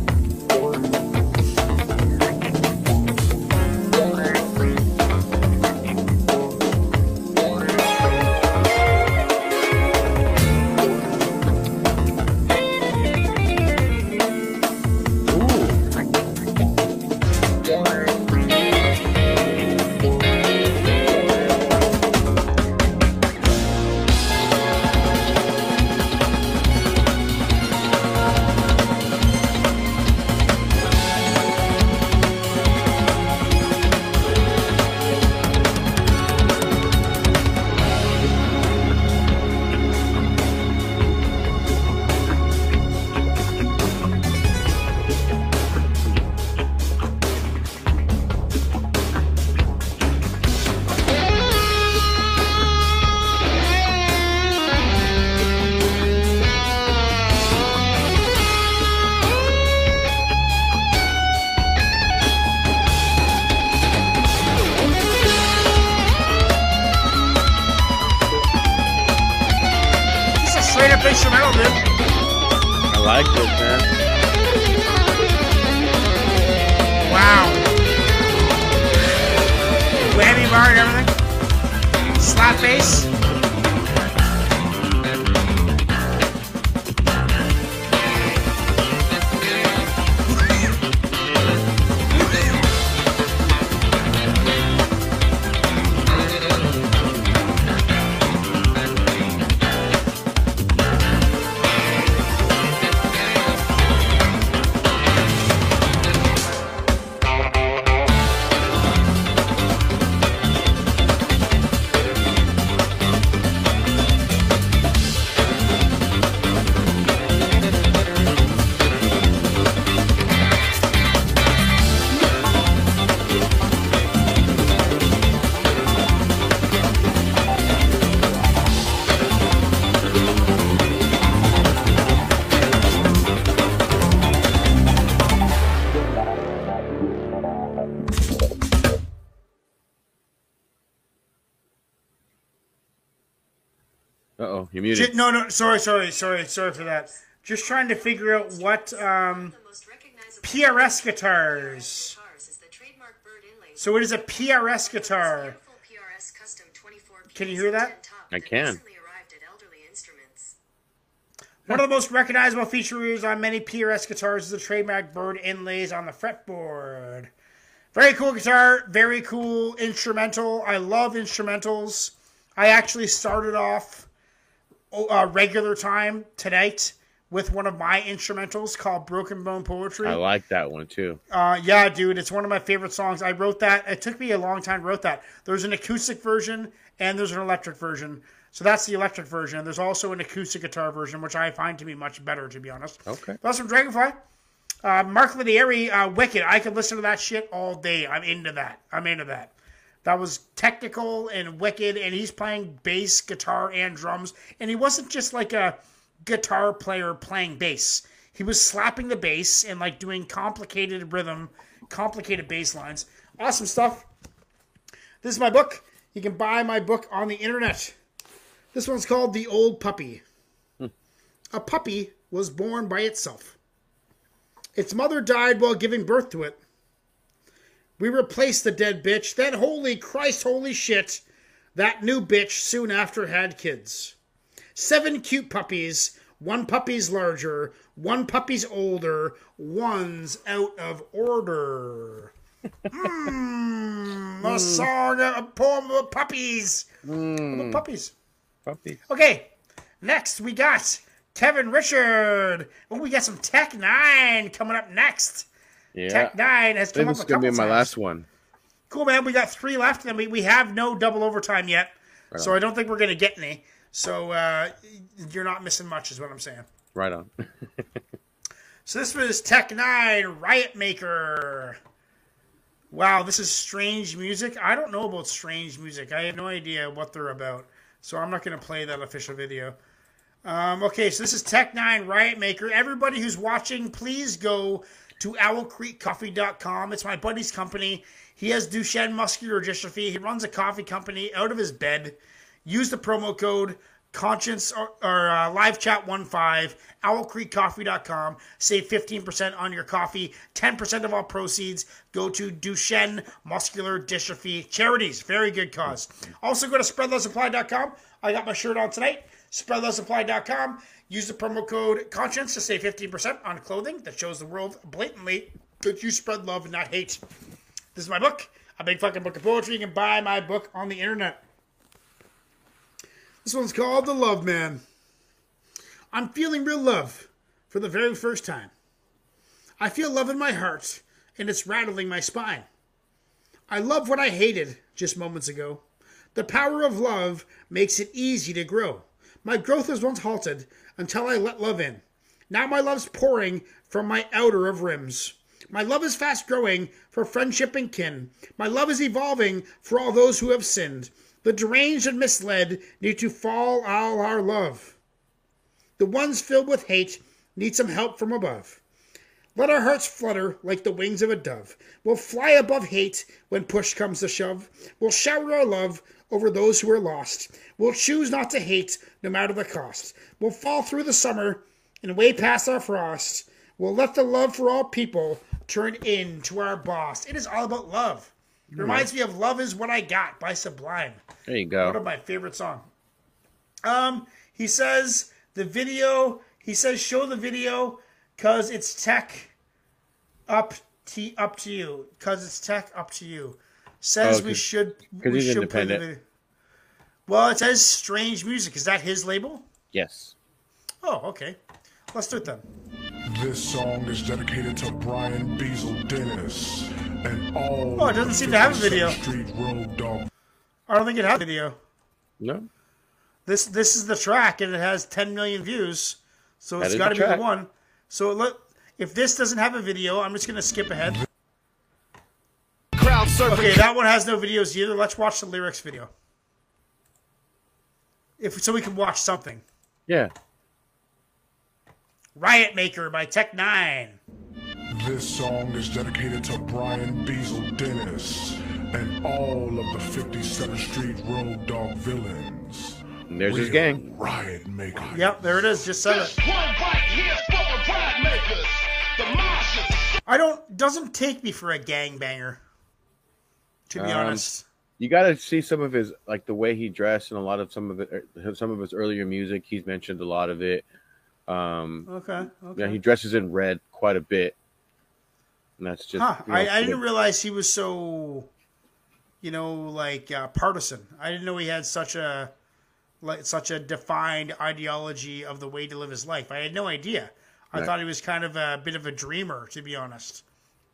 Muted. No, no, sorry, sorry, sorry, sorry for that. Just trying to figure out what um, PRS guitars. So it is a PRS guitar. Can you hear that? I can. One of the most recognizable features on many PRS guitars is the trademark bird inlays on the fretboard. Very cool guitar, very cool instrumental. I love instrumentals. I actually started off uh, regular time tonight with one of my instrumentals called Broken Bone Poetry. I like that one too. Uh, yeah, dude, it's one of my favorite songs. I wrote that. It took me a long time to wrote that. There's an acoustic version and there's an electric version. So that's the electric version. There's also an acoustic guitar version, which I find to be much better, to be honest. Okay. That's from Dragonfly. Uh, Mark Lettieri, uh, Wicked. I could listen to that shit all day. I'm into that. I'm into that. That was technical and wicked, and he's playing bass, guitar, and drums. And he wasn't just like a guitar player playing bass. He was slapping the bass and like doing complicated rhythm, complicated bass lines. Awesome stuff. This is my book. You can buy my book on the internet. This one's called The Old Puppy. A puppy was born by itself. Its mother died while giving birth to it. We replaced the dead bitch, then holy Christ, holy shit, that new bitch soon after had kids. Seven cute puppies, one puppy's larger, one puppy's older, one's out of order. Mmm, a song, a poem about puppies. About hmm. puppies. Puppy. Okay, next we got Kevin Richard. Oh, we got some Tech N9ne coming up next. Yeah. Tech N9ne has I come think up this is gonna be my times. last one. Cool, man. We got three left, and we, we have no double overtime yet, so I don't think we're gonna get any. So uh, you're not missing much, is what I'm saying. Right on. So this was Tech N9ne Riot Maker. Wow, this is strange music. I don't know about strange music. I have no idea what they're about. So I'm not going to play that official video. Um, okay, so this is Tech N9ne Riot Maker. Everybody who's watching, please go to owlcreekcoffee.com. It's my buddy's company. He has Duchenne muscular dystrophy. He runs a coffee company out of his bed. Use the promo code Conshinz or, or uh, live chat 15 owlcreekcoffee.com save 15% on your coffee 10% of all proceeds go to duchenne muscular dystrophy charities very good cause also go to spreadlovesupply.com i got my shirt on tonight spreadlovesupply.com use the promo code Conshinz to save 15% on clothing that shows the world blatantly that you spread love and not hate this is my book a big fucking book of poetry you can buy my book on the internet this one's called The Love Man. I'm feeling real love for the very first time. I feel love in my heart, and it's rattling my spine. I love what I hated just moments ago. The power of love makes it easy to grow. My growth was once halted until I let love in. Now my love's pouring from my outer of rims. My love is fast growing for friendship and kin. My love is evolving for all those who have sinned. The deranged and misled need to fall all our love. The ones filled with hate need some help from above. Let our hearts flutter like the wings of a dove. We'll fly above hate when push comes to shove. We'll shower our love over those who are lost. We'll choose not to hate no matter the cost. We'll fall through the summer and way past our frost. We'll let the love for all people turn into our boss. It is all about love. It reminds me of Love Is What I Got by Sublime. There you go. One of my favorite songs. Um, he says the video. He says show the video because it's tech up to up to you. Because it's tech up to you. Says Oh, we 'cause- should. 'cause we he's should play the independent. Well, it says strange music. Is that his label? Yes. Oh, okay. Let's do it then. This song is dedicated to Brian Beazle Dennis and all. Oh, it doesn't seem to have a video. Street Rogue Dog. I don't think it has a video. No. This this is the track, and it has 10 million views, so That it's is got to be the one. So look, if this doesn't have a video, I'm just gonna skip ahead. Crowd surfing. Okay, that one has no videos either. Let's watch the lyrics video. If so, we can watch something. Yeah. Riot Maker by Tech N9ne. This song is dedicated to Brian Beazle Dennis and all of the 57th Street Rogue Dog villains. And there's his gang. Riot Maker. Yep, there it is. Just said it. One bite here for the ride makers. The I don't. Doesn't take me for a gangbanger. To be Um, honest. You got to see some of his like the way he dressed and a lot of some of it, er, some of his earlier music. He's mentioned a lot of it. Um, Okay. Okay. yeah, he dresses in red quite a bit, and that's just. Huh. you know, I, I didn't realize he was so, you know, like uh, partisan. I didn't know he had such a, like such a defined ideology of the way to live his life. I had no idea. I Right. thought he was kind of a bit of a dreamer, to be honest.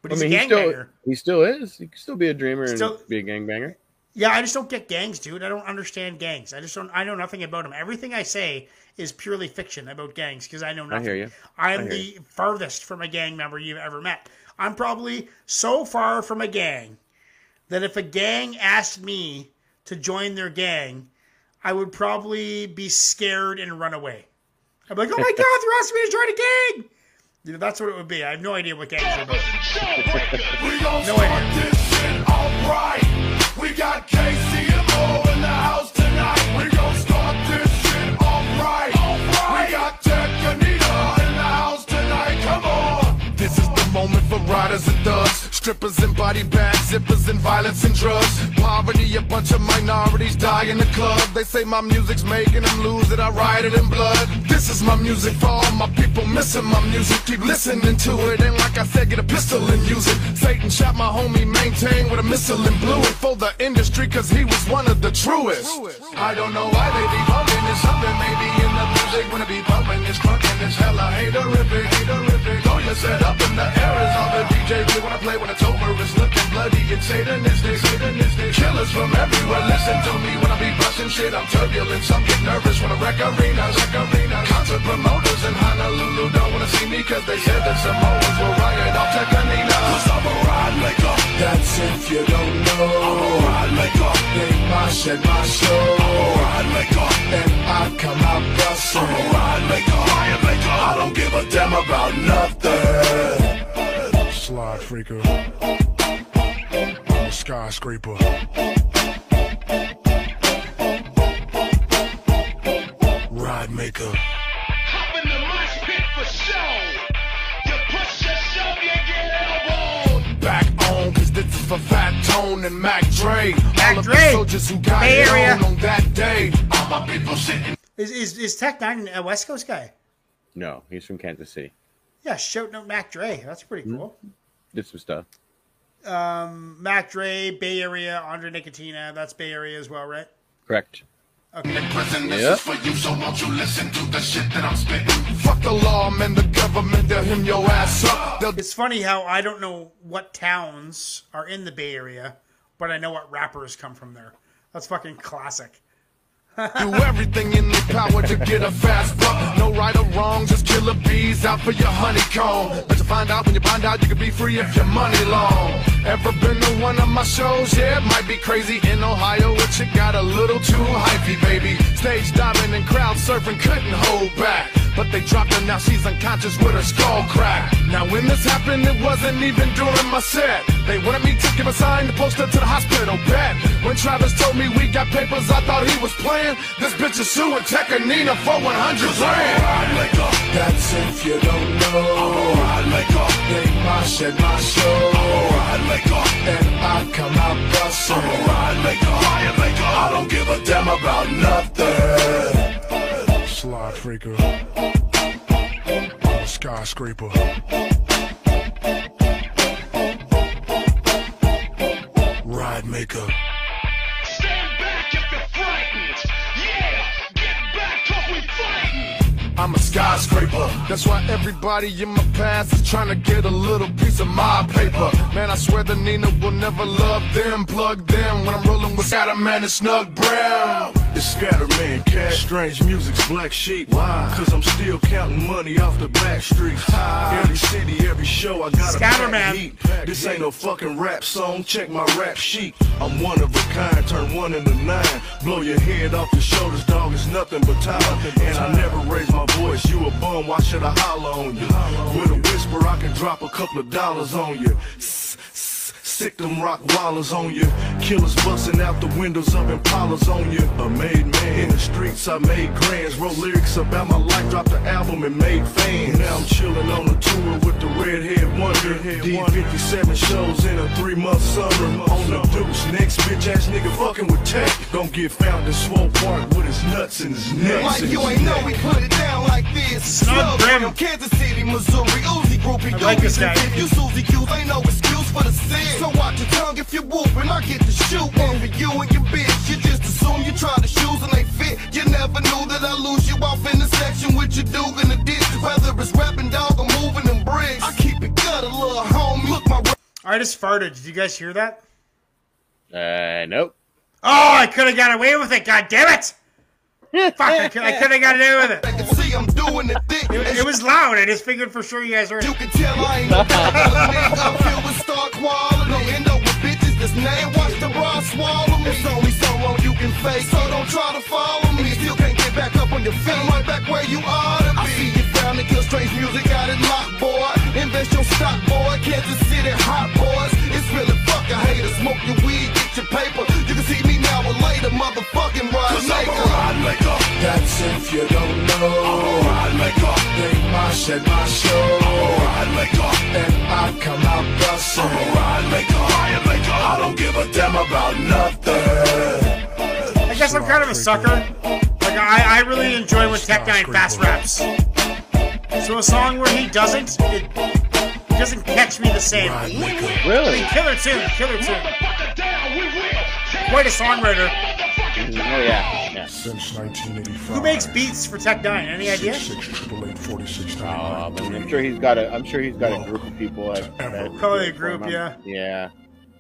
But I he's mean, a he still gangbanger. he still is. He can still be a dreamer Still- and be a gangbanger. Yeah, I just don't get gangs, dude. I don't understand gangs. I just don't. I know nothing about them. Everything I say is purely fiction about gangs because I know nothing. I hear you. I'm hear the farthest from a gang member you've ever met. I'm probably so far from a gang that if a gang asked me to join their gang, I would probably be scared and run away. I'm like, oh my god, they're asking me to join a gang. You know, that's what it would be. I have no idea what gangs are about. We gon' No start idea. this shit alright. We got KCMO strippers and body bags, zippers and violence and drugs. Poverty, a bunch of minorities die in the club. They say my music's making them lose it. I ride it in blood. This is my music for all my people missing my music. Keep listening to it. And like I said, get a pistol and use it. Satan shot my homie, maintain with a missile and blew it for the industry, cause he was one of the truest. I don't know why they be bumping this something maybe in the music it be bumping this crunking this hella haterific, haterific. Throw your set up in the air is all the DJ do when I play when it's over. It's looking bloody and satanistic, satanistic. Killers from everywhere listen to me when I be busting shit. I'm turbulent, some get nervous when I wreck arenas, wreck arenas. Concert promoters in Honolulu don't wanna see me cause they said that Samoans will riot off Tecca Nina. Cause I'm a ride maker. That's if you don't know. I'm a ride maker. They mosh at my show. I'm a ride maker. And I come out I'm a busting. ride maker. Riot maker. I don't give a damn about nothing. Slide freaker. I'm a skyscraper. Ride maker. Hop in the mosh pit for show. You push your shove, you get elbowed. Back on, cause this is for Fat Tone and Mac Dre. Mac All of the soldiers who got Bay it Area. on on that day. All my people sitting Is is, is Tech N9ne a West Coast guy? No, he's from Kansas City. Yeah, shouting out Mac Dre. That's pretty cool. Did some stuff. Um, Mac Dre, Bay Area, Andre Nickatina. That's Bay Area as well, right? Correct. Okay. prison. This Yep. is for you, so won't you listen to the shit that I'm spitting? Fuck the law, man, the government, they'll him your ass up. They'll It's funny how I don't know what towns are in the Bay Area, but I know what rappers come from there. That's fucking classic. Do everything in their power to get a fast buck. No right or wrong, just killer bees out for your honeycomb. But you find out when you find out you can be free if your money long. Ever been to one of my shows? Yeah, it might be crazy in Ohio, but you got a little too hypey, baby. Stage diving and crowd surfing couldn't hold back. But they dropped her, now she's unconscious with her skull cracked. Now when this happened, it wasn't even during my set. They wanted me to give a sign to post her to the hospital bed. When Travis told me we got papers, I thought he was playing. This bitch is suing Tecca Nina for 100 grand. Ride maker. That's if you don't know. I'm alright, Ride maker. They mosh at my show. I'm alright, Ride maker. And I come out busting. I'm a ride maker. Riot maker. I don't give a damn about nothing. Slide freaker. Skyscraper. Ride maker. Skyscraper. That's why everybody in my past is trying to get a little piece of my paper. Man, I swear the Nina will never love them. Plug them when I'm rolling with Skatterman and Snug Brim. It's Skatterman, Cash Strange Music's Black Sheep. Why? Cause I'm still counting money off the back streets. Every city, every show, I got a Skatterman. pack heat. This ain't no fucking rap song, check my rap sheet. I'm one of a kind, turn one into nine. Blow your head off your shoulders, dog, it's nothing but time. And I never raise my voice, you a bum, why should I holler on you? With a whisper, I can drop a couple of dollars on you. Sick them rock wallers on you. Killers busting out the windows of Impalas on you. A made man in the streets, I made grands. Wrote lyrics about my life, dropped the album and made fans. Now I'm chilling on a tour with the redhead wonder. Did 57 shows in a three month summer. On the deuce, next bitch ass nigga fucking with tech. Gon' get found in Swope Park with his nuts in his neck. Like you ain't know we put it down like this. Snug Brim. from Kansas City, Missouri, Uzi groupie. I like this guy. You Susie Q's, ain't no excuse for the sin. So watch your tongue if you're whooping. I get to shoot and for you and your bitch. You just assume you try the shoes and they fit. You never knew that I lose you off in the section with your dude in the ditch. Whether it's rapping dog or moving them bricks. I keep it gutter, little homie. Look, my I just farted. Did you guys hear that? Uh, nope. Oh, I could have got away with it. God damn it! Fuck, I could have got away with it. Can see I'm it. It was loud. I just figured for sure you guys heard You it. can tell I ain't no. I'm filled with star quality. No end up with bitches that's name. Watch the bra swallow me. It's only so long you can face. So don't try to follow me. Still can't get back up on your feet. Right back where you ought to be. I see you found it, kill strange music, got it locked, boy. stock boy, Kansas City hot boys. It's really fuck a hater. Smoke your weed, get your paper. You can see me now or later, motherfucking ride Cause I'm a maker. ride maker. That's if you don't know. I'm a ride. They mosh at my show. I'm a oh, ride. And I come out I'm busting. a oh, ride maker. Ride. I don't give a damn about nothing. I guess I'm kind of a sucker. Like I, I really enjoy when Tech N9ne fast raps. So a song where he doesn't, it, it doesn't catch me the same. Really? Killer tune, killer tune. Quite a songwriter. Oh yeah. Yeah. Since 1985. Who makes beats for Tech N9ne? Any idea? 668 Uh, but I'm sure he's got a. I'm sure he's got a group of people that. that Probably a group, yeah. Yeah.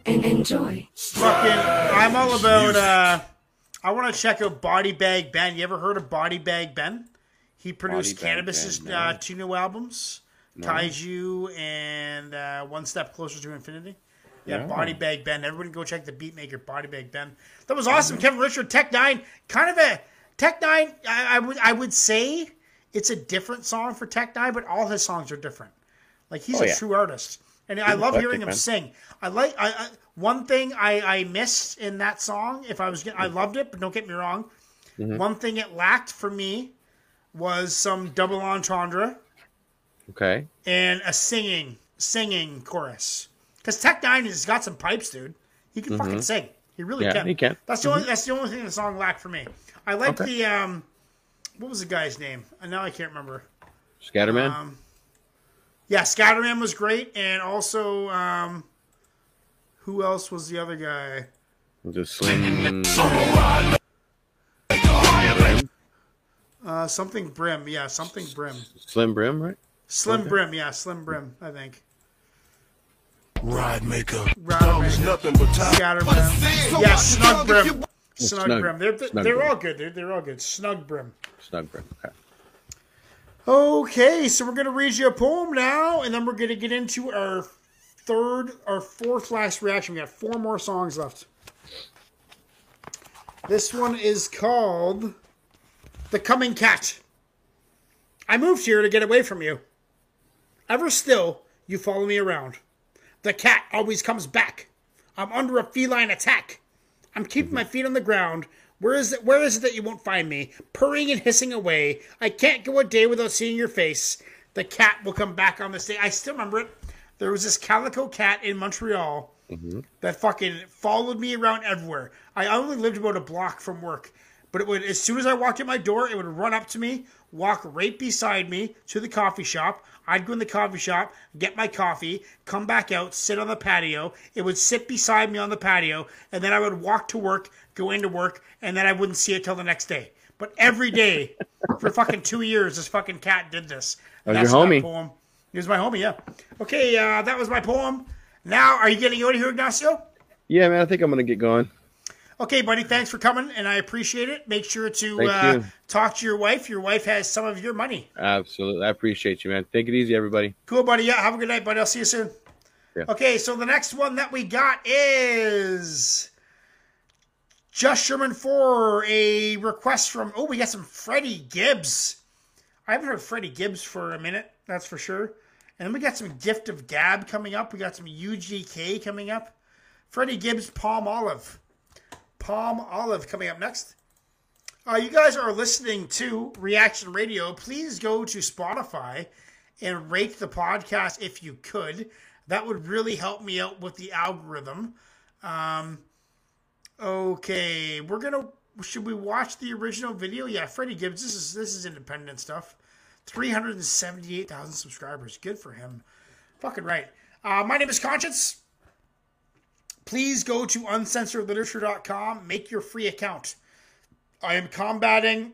And Enjoy. Fucking, I'm all about. uh I want to check out Body Bag Ben. You ever heard of Body Bag Ben? He produced Body Cannabis's Ben, uh, two new albums, No. Kaiju and uh, One Step Closer to Infinity. Yeah, No. Body Bag Ben. Everybody go check the Beatmaker Body Bag Ben. That was awesome. Kevin Richard, Tech N9ne, kind of a Tech N9ne. I, I would I would say it's a different song for Tech N9ne, but all his songs are different. Like he's Oh, a yeah. true artist, and I love hearing him man. sing. I like I, I one thing I I missed in that song. If I was I loved it, but don't get me wrong. Mhm. One thing it lacked for me was some double entendre Okay. and a singing singing chorus. Because Tech N9ne has got some pipes, dude. He can fucking Mhm. sing. He really Yeah, can. he can. That's the only Mhm. that's the only thing the song lacked for me. I like Okay. the um, what was the guy's name? And now I can't remember. Skatterman. Um, yeah, Skatterman was great, and also um, who else was the other guy? the Slim. Uh, something Brim, yeah, something Brim. Slim Brim, right? Slim Okay. Brim, yeah, Slim Brim, I think. Ride maker. Ride Dog is nothing but time. Skatterman. Yeah, Snug Brim. Snug, Snug- Brim. They're, they're, they're Brim. all good, dude. They're all good. Snug Brim. Snug Brim. Okay. Okay, so we're gonna read you a poem now, and then we're gonna get into our third, our fourth last reaction. We got four more songs left. This one is called "The Coming Cat." I moved here to get away from you. Ever still, you follow me around. The cat always comes back. I'm under a feline attack. I'm keeping my mhm. feet on the ground. Where is it? Where is it that you won't find me? Purring and hissing away. I can't go a day without seeing your face. The cat will come back on this day. I still remember it. There was this calico cat in Montreal mm-hmm. that fucking followed me around everywhere. I only lived about a block from work, but it would as soon as I walked in my door, it would run up to me, walk right beside me to the coffee shop. I'd go in the coffee shop, get my coffee, come back out, sit on the patio. It would sit beside me on the patio, and then I would walk to work, go into work, and then I wouldn't see it till the next day. But every day for fucking two years, this fucking cat did this. That was That's your my homie. Poem. He was my homie, yeah. Okay, uh, that was my poem. Now, are you getting out of here, Ignacio? Yeah, man. I think I'm gonna get going. Okay, buddy, thanks for coming, and I appreciate it. Make sure to uh, talk to your wife. Your wife has some of your money. Absolutely. I appreciate you, man. Take it easy, everybody. Cool, buddy. Yeah, have a good night, buddy. I'll see you soon. Yeah. Okay, so the next one that we got is Just Sherman for a request from, oh, we got some Freddie Gibbs. I haven't heard Freddie Gibbs for a minute, that's for sure. And then we got some Gift of Gab coming up. We got some UGK coming up. Freddie Gibbs, Palmolive. Palmolive coming up next. Uh, you guys are listening to Reaction Radio. Please go to Spotify and rate the podcast if you could. That would really help me out with the algorithm. Um, okay, we're gonna. Should we watch the original video? Yeah, Freddie Gibbs. This is this is independent stuff. Three hundred and seventy-eight thousand subscribers. Good for him. Fucking right. Uh, my name is Conshinz. Please go to uncensoredliterature.com. Make your free account. I am combating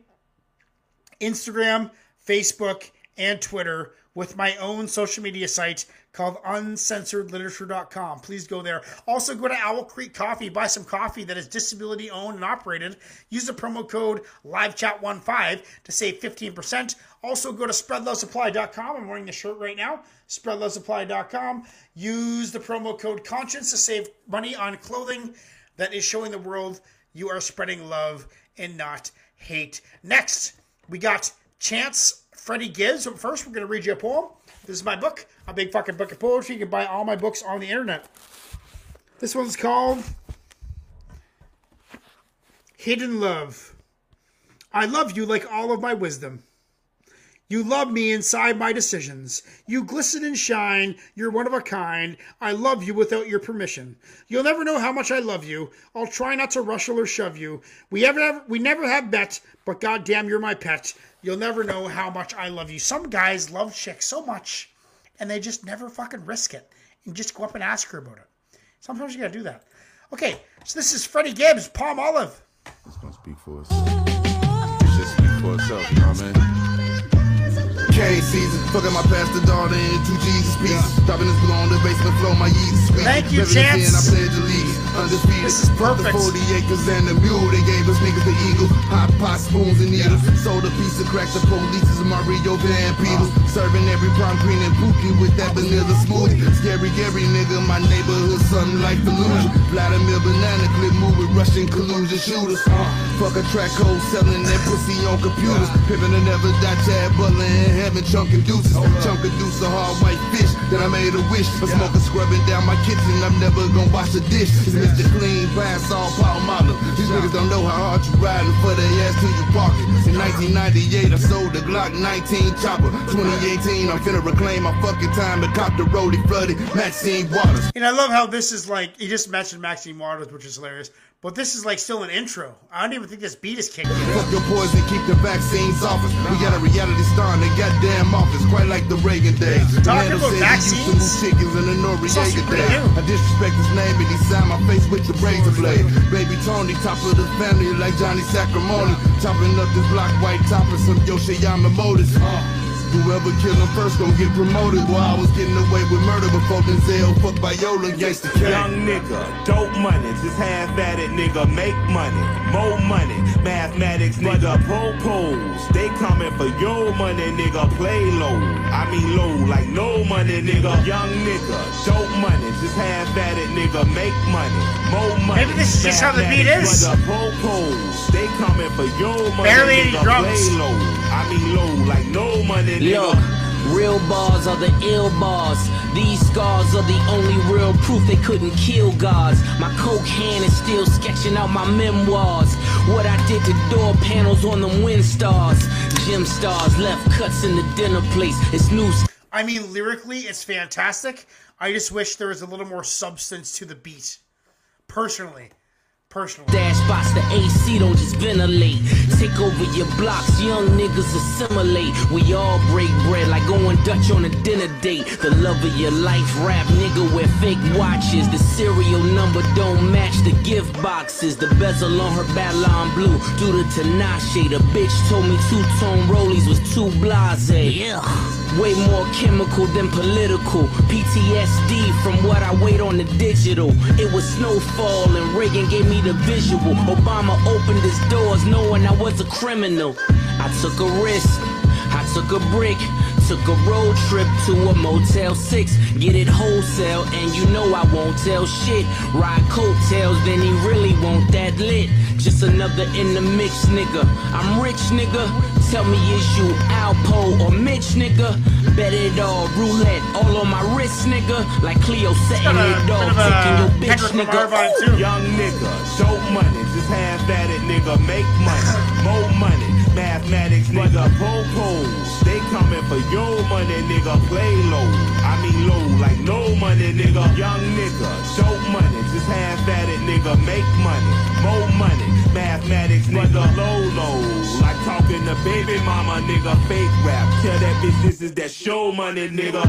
Instagram, Facebook, and Twitter with my own social media site called uncensoredliterature.com. Please go there. Also, go to Owl Creek Coffee, buy some coffee that is disability owned and operated. Use the promo code LiveChat15 to save 15%. Also, go to spreadlovesupply.com. I'm wearing the shirt right now. Spreadlovesupply.com. Use the promo code Conshinz to save money on clothing that is showing the world you are spreading love and not hate. Next, we got Chance Freddie Gibbs. But first, we're going to read you a poem. This is my book, a big fucking book of poetry. You can buy all my books on the internet. This one's called Hidden Love. I love you like all of my wisdom. You love me inside my decisions. You glisten and shine. You're one of a kind. I love you without your permission. You'll never know how much I love you. I'll try not to rustle or shove you. We ever have, we never have bet, but goddamn, you're my pet. You'll never know how much I love you. Some guys love chicks so much, and they just never fucking risk it and just go up and ask her about it. Sometimes you gotta do that. Okay, so this is Freddie Gibbs, Palmolive. It's gonna speak for itself. It should speak for itself, you know what I mean? Cane season, fucking my pastor daughter into Jesus peace. Dropping this below on the basement floor, my Yeezy sweet. Thank you, Reverend Chance. I pledge allegiance, undisputed. This is perfect. The 40 acres and the mule, they gave us niggas the eagle. Hot pot spoons and needles. Sold a piece of crack to police is Mario Van Peebles. Uh-huh. Serving every prom queen and pookie with that vanilla smoothie. Scary Gary nigga, my neighborhood, something like Fallujah. Uh-huh. Vladimir banana clip move with Russian collusion shooters. Uh, fuck a track code selling that pussy on computers. Pimpin' to never die, Chad Butler in heaven, chunkin' deuces. Chunk a deuce of hard white fish. Then I made a wish. A smoker scrubbing down my kitchen. I'm never gonna wash a dish. It's Mr. Clean, pass all palm olive. These niggas don't know how hard you riding for their ass till you park it. In 1998, I sold the Glock 19 chopper. 2018, I'm finna reclaim my fucking time to cop the roadie flooded Maxine Waters. And I love how this is like he just mentioned Maxine Waters, which is hilarious. But this is like still an intro. I don't even think this beat is kicking. Fuck your poison, keep the vaccines off us. We got a reality star in the goddamn office, quite like the Reagan days. Talking about he used to chickens in the Noriega pretty. I disrespect his name and he signed my face with the razor blade. Baby Tony, top of the family like Johnny Sacrimoni. Chopping up this block white top and some Yoshiyama motors. Uh. Whoever kill him first gon' get promoted. While I was getting away with murder before Denzel fucked Viola Gangsta K. Young nigga, dope money, just half at it, nigga, make money, more money, mathematics, nigga. They coming for your money, nigga, play low. I mean low, like no money, nigga. Young nigga, dope money, just half at it, nigga, make money, more money. Maybe this is just how the beat mathematics, is. nigga, propose. They coming for your money, Barely any nigga, drums. play low. I mean low, like no money, nigga. Look, real bars are the ill bars. These scars are the only real proof they couldn't kill gods. My coke hand is still sketching out my memoirs. What I did to door panels on them wind stars. Gym stars left cuts in the dinner place. It's new. I mean, lyrically, it's fantastic. I just wish there was a little more substance to the beat. Personally. Personally. Dash spots the AC don't just ventilate. Take over your blocks, young niggas assimilate. We all break bread like going Dutch on a dinner date. The love of your life, rap nigga wear fake watches. The serial number don't match the gift boxes. The bezel on her Babylon blue due to Tinashe. The bitch told me two tone rollies was too blase. Yeah. Way more chemical than political. PTSD from what I wait on the digital. It was snowfall and Reagan gave me the visual. Obama opened his doors knowing I was a criminal. I took a risk. I took a brick. Took a road trip to a Motel 6. Get it wholesale, and you know I won't tell shit. Ride coattails, then he really won't that lit. Just another in the mix, nigga. I'm rich, nigga. Tell me, is you Alpo or Mitch, nigga? Bet it all, roulette, all on my wrist, nigga. Like Cleo setting it off, bit of a taking your bitch, nigga. too. Young nigga, dope money, just half at it, nigga, make money, more money, mathematics, nigga, propose. They coming for your money, nigga, play low. I mean low, like no money, nigga. Young nigga, show money, just half at it, nigga, make money, more money, mathematics, nigga, low, low. Like talking to baby mama, nigga, fake rap. Tell that bitch this is that show money, nigga.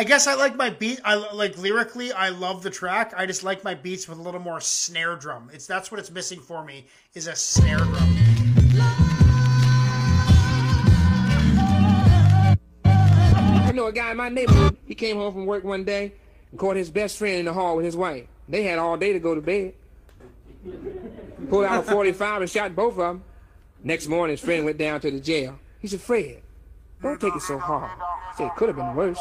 I guess I like my beat. I like lyrically. I love the track. I just like my beats with a little more snare drum. It's that's what it's missing for me is a snare drum. I know a guy in my neighborhood. He came home from work one day and caught his best friend in the hall with his wife. They had all day to go to bed. Pulled out a 45 and shot both of them. Next morning, his friend went down to the jail. He said, Fred, don't take it so hard. He said, it could have been worse.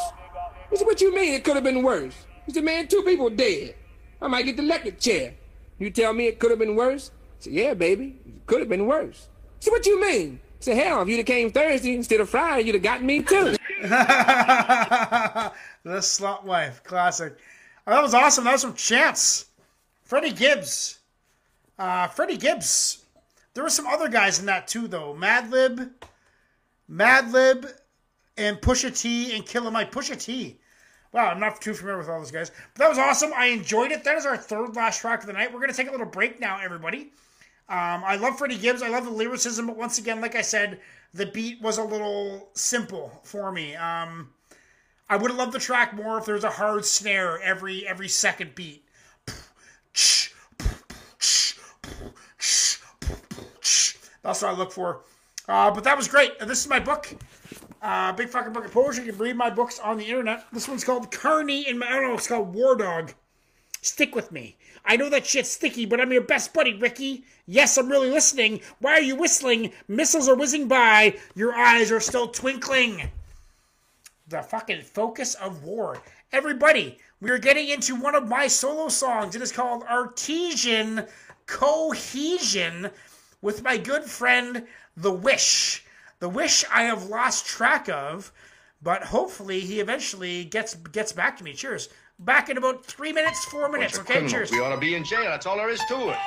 Said, what you mean it could have been worse? He said, man, two people dead. I might get the electric chair. You tell me it could have been worse? He said, yeah, baby, it could have been worse. He said, what you mean? said, hell, if you'd have came Thursday instead of Friday, you'd have gotten me too. the Slut Wife, classic. Oh, that was awesome. That was from Chance. Freddie Gibbs. Uh, Freddie Gibbs. There were some other guys in that too, though. Madlib, Madlib, and Pusha T and Killer Mike. Pusha T. Wow, I'm not too familiar with all those guys. But that was awesome. I enjoyed it. That is our third last track of the night. We're going to take a little break now, everybody. Um, I love Freddie Gibbs. I love the lyricism, but once again, like I said, the beat was a little simple for me. Um, I would have loved the track more if there was a hard snare every every second beat. That's what I look for. Uh, but that was great. This is my book. Uh, big fucking book of poetry. You can read my books on the internet. This one's called Carney and I don't know. It's called War Dog. Stick with me. I know that shit's sticky, but I'm your best buddy, Ricky. Yes, I'm really listening. Why are you whistling? Missiles are whizzing by. Your eyes are still twinkling. The fucking focus of war. Everybody, we are getting into one of my solo songs. It is called Artesian Cohesion with my good friend, The Wish. The Wish I have lost track of, but hopefully he eventually gets gets back to me. Cheers. Back in about three minutes, four minutes. Bunch Okay, criminals. cheers. We ought to be in jail. That's all there is to it.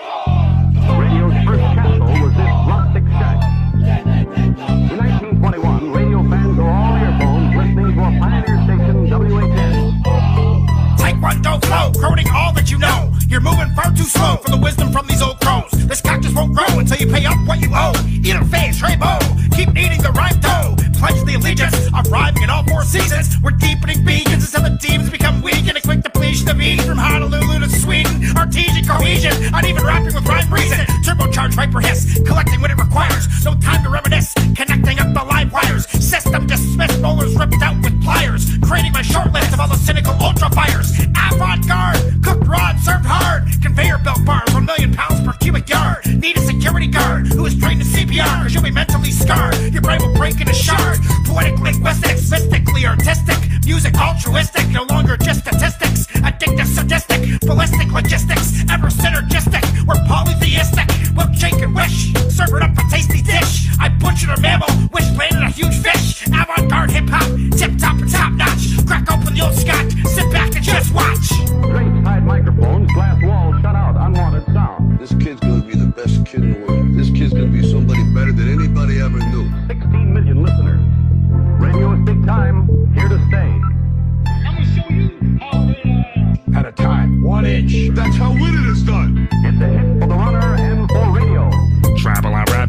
Radio's first castle was this rustic shack. In 1921, radio fans were all earphones listening to a pioneer station, WHS. Taekwondo flow, quoting all that you know. You're moving far too slow for the wisdom from these old crows. This cactus won't grow until you pay up what you owe. Either face, Trebo, oh. keep kneading the rhyme dough. Pledge the allegiance rhyming in all four seasons. We're deepening beacons until the demons become weak and a quick depletion of ease from Honolulu to Sweden. Artesian cohesion, uneven rapping with rhyme reason. Turbocharged viper hiss, collecting what it requires. No time to reminisce, connecting up the live wires. System dismissed, bowlers ripped out with pliers. Creating my short list of all the cynical ultra fires. Avant garde, cooked raw served hard. Conveyor belt bars, one million pounds per cubic yard. Need a security guard who is trained in CPR, cause you'll be mentally scarred. Your brain will break into shards. Poetic linguistics, mystically artistic. Music altruistic, no longer just statistics. Addictive, sadistic, ballistic logistics. Ever synergistic, we're polytheistic. We'll shake and wish, serve it up a tasty dish. I butchered a mammal, wish landed a huge fish. Avant garde hip hop, tip top and top notch. Crack open the old scotch, sit back and just watch. Drapes hide microphones, glass walls shut out unwanted sound. This kid's gonna be the best kid in the world. This kid's gonna be somebody better than anybody ever knew. 16 million listeners. Radio is big time, here to stay. I'm gonna show you how At a time, one inch. That's how winning is done.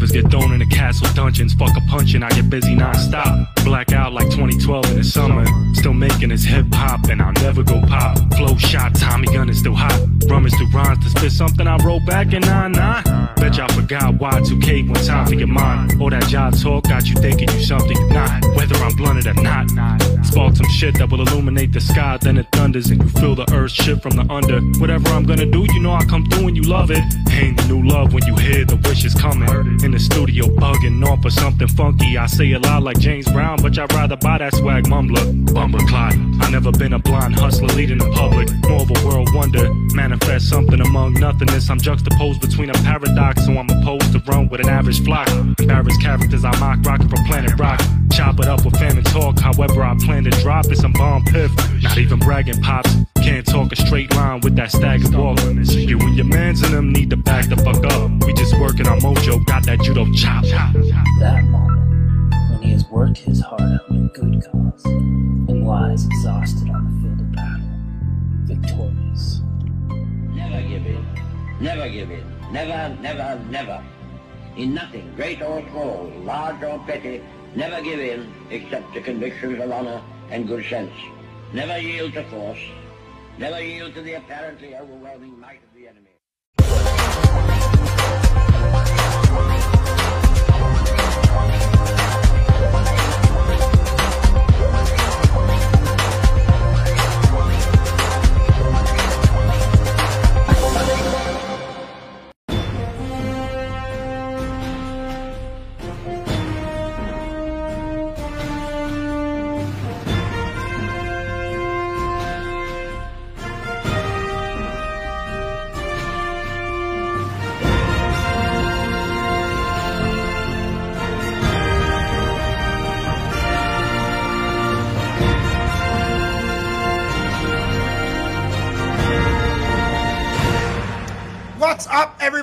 Rappers get thrown in the castle dungeons. Fuck a punchin', I get busy non-stop. Black out like 2012 in the summer. Still making this hip hop, and I'll never go pop. Flow shot, Tommy gun is still hot. Rummage through rhymes to spit something I wrote back in 99. Bet y'all forgot Y2K one time for your mind. All that job talk got you thinking you something you're not. Whether I'm blunted or not. Spark some shit that will illuminate the sky, then it thunders, and you feel the earth shift from the under. Whatever I'm gonna do, you know I come through and you love it. Ain't new love when you hear the wishes coming. In the studio bugging off for something funky. I say a lot like James Brown, but I'd rather buy that swag mumbler. Bumble clot. I never been a blind hustler leading the public. More of a world wonder. Manifest something among nothingness. I'm juxtaposed between a paradox, so I'm opposed to run with an average flock. Embarrassed characters I mock, rocking from Planet Rock. Chop it up with famine talk. However, I plan to drop it some bomb piff. Not even bragging pops. Can't talk a straight line with that staggered walk. You and your mans and them need to back the fuck up. We just working our mojo, got that judo chop. That moment, when he has worked his heart out in good cause, and lies exhausted on the field of battle, victorious. Never give in. Never give in. Never, never, never. In nothing, great or small, large or petty, never give in except to convictions of honor and good sense. Never yield to force. Never yield to the apparently overwhelming might of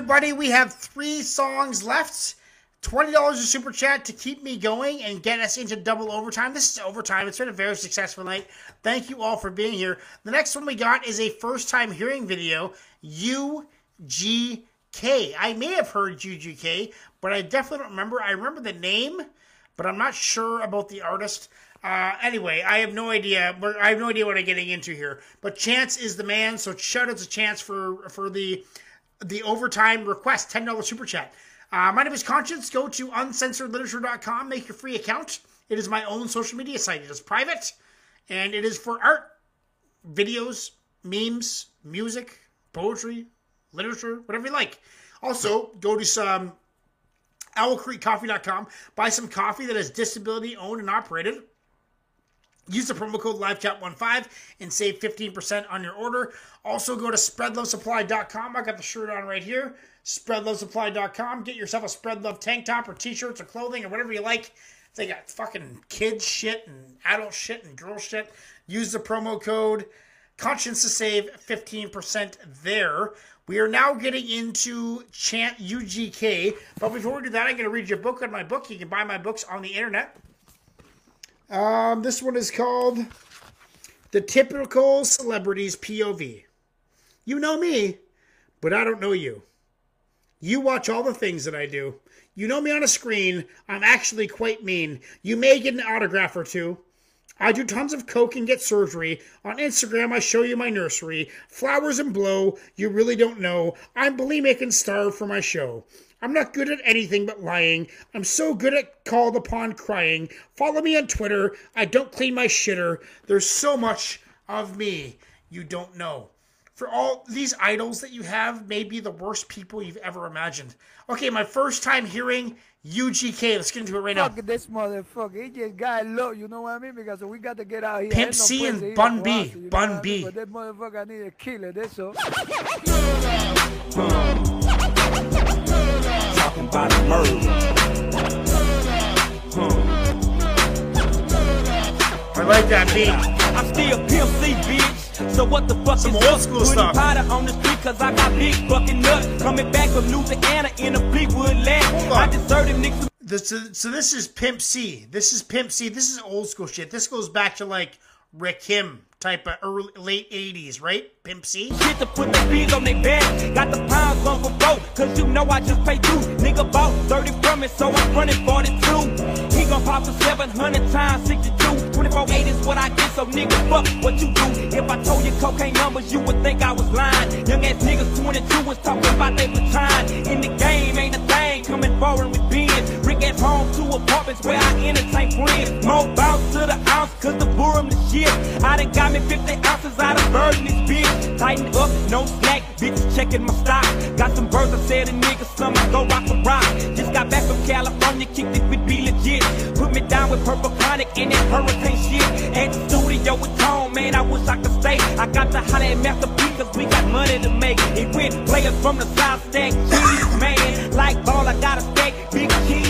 everybody? We have three songs left. Twenty dollars a super chat to keep me going and get us into double overtime. This is overtime. It's been a very successful night. Thank you all for being here. The next one we got is a first time hearing video. UGK. I may have heard UGK, but I definitely don't remember. I remember the name, but I'm not sure about the artist. Uh, anyway, I have no idea. I have no idea what I'm getting into here. But Chance is the man, so shout out to Chance for for the the overtime request, ten dollars super chat. Uh, my name is Conshinz. Go to uncensoredliterature.com, make your free account. It is my own social media site. It is private, and it is for art, videos, memes, music, poetry, literature, whatever you like. Also, go to some owlcreekcoffee.com, buy some coffee that is disability owned and operated. Use the promo code LiveChat15 and save 15% on your order. Also, go to spreadlovesupply.com. I got the shirt on right here. Spreadlovesupply.com. Get yourself a Spread Love tank top or t shirts or clothing or whatever you like. They got fucking kids shit and adult shit and girl shit. Use the promo code Conshinz to save 15% there. We are now getting into Chant UGK. But before we do that, I'm going to read your book on my book. You can buy my books on the internet. Um, this one is called The Typical Celebrities POV. You know me, but I don't know you. You watch all the things that I do. You know me on a screen. I'm actually quite mean. You may get an autograph or two. I do tons of coke and get surgery. On Instagram, I show you my nursery. Flowers and blow, you really don't know. I'm bulimic and starve for my show. I'm not good at anything but lying. I'm so good at called upon crying. Follow me on Twitter. I don't clean my shitter. There's so much of me you don't know. For all these idols that you have may be the worst people you've ever imagined. Okay, my first time hearing UGK. Let's get into it right now. Fuck this motherfucker. He just got low, you know what I mean? Because we got to get out here. Pimp Ain't no C and Bun B. Guasi, you know Bun what I B. mean? But that motherfucker, need a killer. That's all. Talking about murder. I like that beat. I'm still Pimp C, bitch. So what the fuck Some is old up? school Putting stuff. powder on the street cause I got big fucking nuts. Coming back from Louisiana in a Fleetwood land. I deserted niggas. This, so, so this is Pimp C. This is Pimp C. This is old school shit. This goes back to like Rick Kim type of early late '80s, right? Pimp C. Shit to put the bees on their back. Got the pounds on for broke, cause you know I just pay due. Nigga bought 30 from it, so I'm running 42. He gon' pop for 700 times 62. 24-8 is what I get, so nigga, fuck what you do. If I told you cocaine numbers, you would think I was lying. Young ass niggas 22 was talking about they baton. In the game, ain't a thing coming forward with beans. Home, two apartments where I entertain friends. More bounce to the ounce, cause the boom the shit. I done got me 50 ounces out of bird in this bitch. Tighten up, no slack, bitches checking my stock. Got some birds, I said a nigga, I go rock a rock. Just got back from California, kicked it with be legit. Put me down with purple chronic and that hurricane shit. At the studio with Tone, man, I wish I could stay. I got the holler at Master cause we got money to make. It went players from the South stack man. Like ball, I got a stack, big cheese,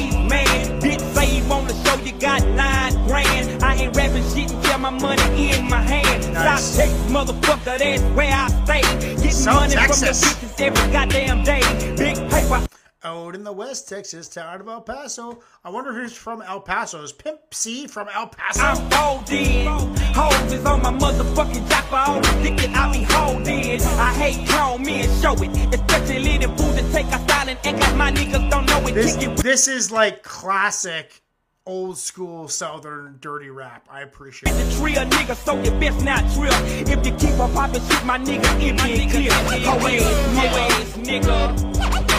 show, you got nine grand. I ain't rapping shit until my money in my hand. Nice. South Texas, motherfucker, that's where I stay. Getting South money Texas. from the bitches every goddamn day. Big paper. Out in the West Texas town of El Paso. I wonder who's from El Paso. Is Pimp C from El Paso? I'm folding. Hoes is on my motherfucking jock for all the dick that I be holding. I hate grown men, show it. Especially the fools that take our style and act like my niggas don't know it. This, it this is like classic old school southern dirty rap. I appreciate it. a nigga, so you best not. If you keep popping shit, my nigga. Hoe ass, nigga,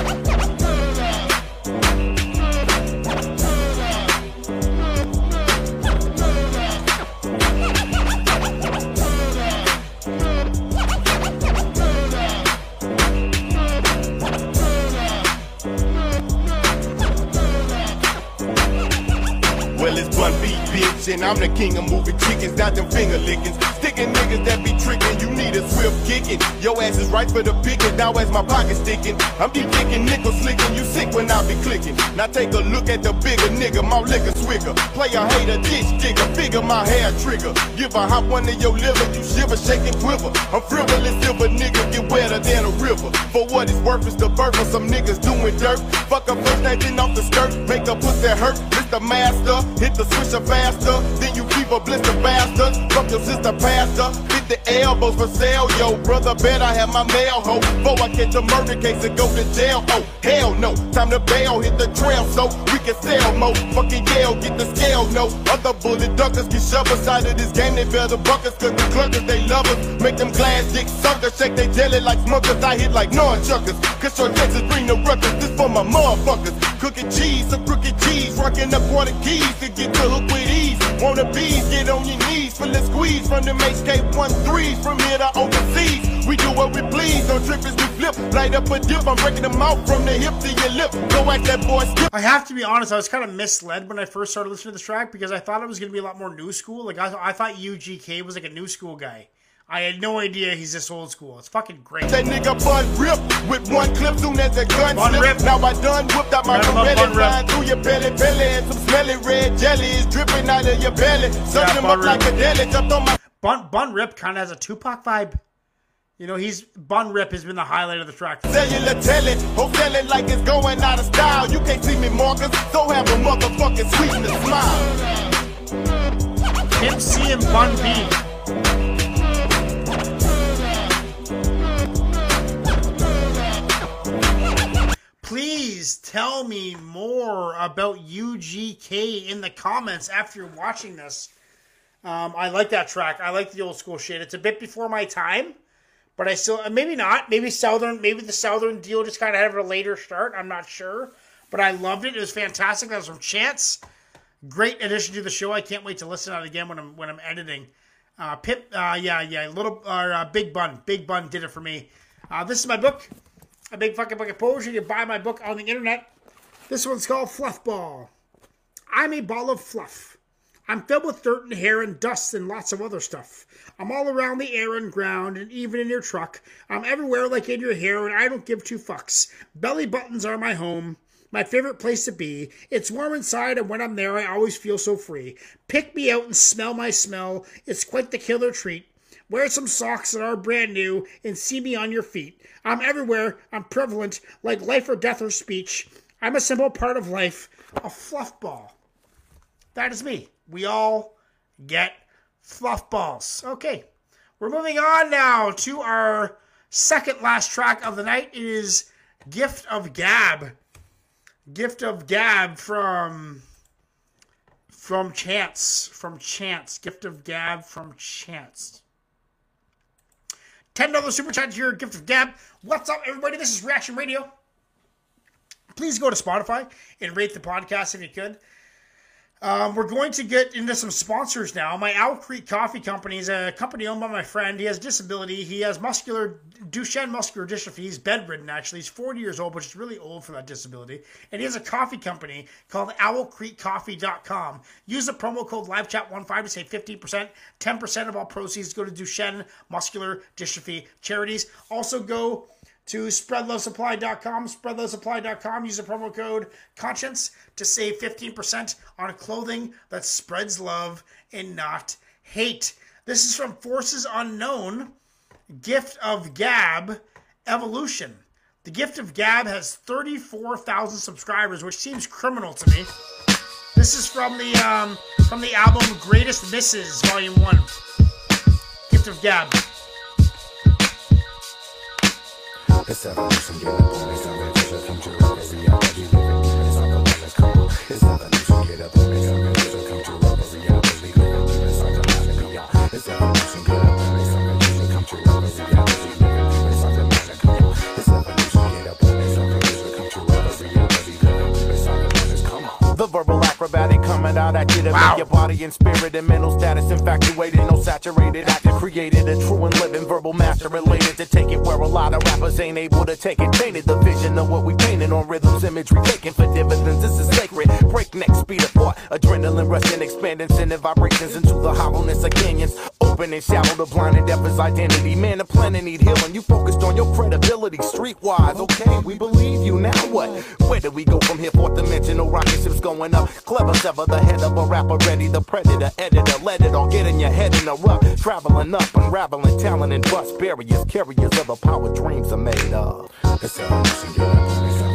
and I'm the king of moving chickens, not them finger lickings. Sticking niggas that be tricking, you need a swift kicking. Your ass is right for the picking, now as my pocket sticking. I'm be kicking nickel slicking, you sick when I be clicking. Now take a look at the bigger nigga, my liquor swigger. Player hater, ditch digger, figure my hair trigger. Give a hop one to your liver, you shiver, shake and quiver. I'm frivolous, silver nigga, get wetter than a river. For what it's worth, it's the birth of some niggas doing dirt. Fuck a first, that then off the skirt, make a pussy hurt. Mr. Master, hit the switcher faster, then you keep a blister bastard. Fuck your sister faster the elbows for sale, yo. Brother, bet I have my mail, ho. Before I catch a murder case and go to jail, oh. Hell no, time to bail, hit the trail so we can sell mo. Fucking yell, get the scale, no. Other bullet duckers get shoved aside of this game, they feel the buckets, cause the cluckers, they love us. Make them glass dick suckers, shake they jelly like smokers. I hit like nunchuckers, cause your Texas bring the ruckus. This for my motherfuckers. Cookin' cheese, some crooked cheese, rockin' up water keys to get the hook with ease. Wanna bees, get on your knees, for the squeeze from the HK1 HK13s from here to overseas. We do what we please, don't trip as we flip. Light up a dip, I'm breaking them out from the hip to your lip. Go at that boy skip. I have to be honest, I was kind of misled when I first started listening to this track because I thought it was going to be a lot more new school. Like, I, I thought UGK was like a new school guy. I had no idea he's this old school. It's fucking great. That nigga bun rip with one clip soon as the gun Bun slip. rip. Now I done whipped out my Gotta love Pirelli, Bun Rip. flying through your belly, belly, and some smelly red jelly is dripping out of your belly. Them Bun up like a deli, jumped on my Bun Bun Rip kind of has a Tupac vibe. You know, he's Bun Rip has been the highlight of the track. cellular telly. Ho selling like it's going out of style. You can't see me, Marcus, so have a motherfucking sweetness smile. Pimp C and Bun B. Please tell me more about UGK in the comments after watching this. Um, I like that track. I like the old school shit. It's a bit before my time, but I still maybe not. Maybe Southern. Maybe the Southern deal just kind of had a later start. I'm not sure, but I loved it. It was fantastic. That was from Chance. Great addition to the show. I can't wait to listen to it again when I'm when I'm editing. Uh, Pip, uh, yeah, yeah, little uh, Big Bun, Big Bun did it for me. Uh, this is my book, a big fucking book of poetry. You can buy my book on the internet. This one's called Fluff Ball. I'm a ball of fluff. I'm filled with dirt and hair and dust and lots of other stuff. I'm all around the air and ground and even in your truck. I'm everywhere like in your hair and I don't give two fucks. Belly buttons are my home. My favorite place to be. It's warm inside, and when I'm there, I always feel so free. Pick me out and smell my smell. It's quite the killer treat. Wear some socks that are brand new and see me on your feet. I'm everywhere. I'm prevalent, like life or death or speech. I'm a simple part of life, a fluff ball. That is me. We all get fluff balls. Okay, we're moving on now to our second last track of the night. It is Gift of Gab. Gift of Gab from from Chance. From Chance. Gift of Gab from Chance. $10 super chat here, Gift of Gab. What's up, everybody? This is Reaction Radio. Please go to Spotify and rate the podcast if you could. Um, we're going to get into some sponsors now. My Owl Creek Coffee Company is a company owned by my friend. He has disability. He has muscular Duchenne muscular dystrophy. He's bedridden. Actually, he's 40 years old, which is really old for that disability. And he has a coffee company called OwlCreekCoffee.com. Use the promo code LiveChat15 to save 15%. 10% of all proceeds go to Duchenne muscular dystrophy charities. Also go to spreadlovesupply.com, spreadlovesupply.com. Use the promo code Conshinz to save 15% on clothing that spreads love and not hate. This is from Forces Unknown, Gift of Gab Evolution. The Gift of Gab has 34,000 subscribers, which seems criminal to me. This is from the um, from the album Greatest Misses, Volume 1. Gift of Gab. It's evolution, get up on your future up every reality living come on. It's evolution, get up on your future up every reality living come on. It's evolution, get up The verbal acrobatic coming out at you to make your body and spirit and mental status infatuated, no saturated, active, created a true and living verbal master related to take it where a lot of rappers ain't able to take it. Painted the vision of what we painted on rhythms, imagery taken for dividends. This is sacred. Breakneck speed of thought, adrenaline rushing, expanding, sending vibrations into the hollowness of canyons. Open and shallow, the blind and deaf is identity. Man, the planet need healing. You focused on your credibility, streetwise. Okay, we believe you. Now what? Where do we go from here? Fourth dimensional rocket ships going up. Clever sever the head of a rapper, ready the predator, editor. Let it all get in your head in a rough. Traveling up, unraveling talent and bust barriers. Carriers of the power dreams are made of. It's evolution,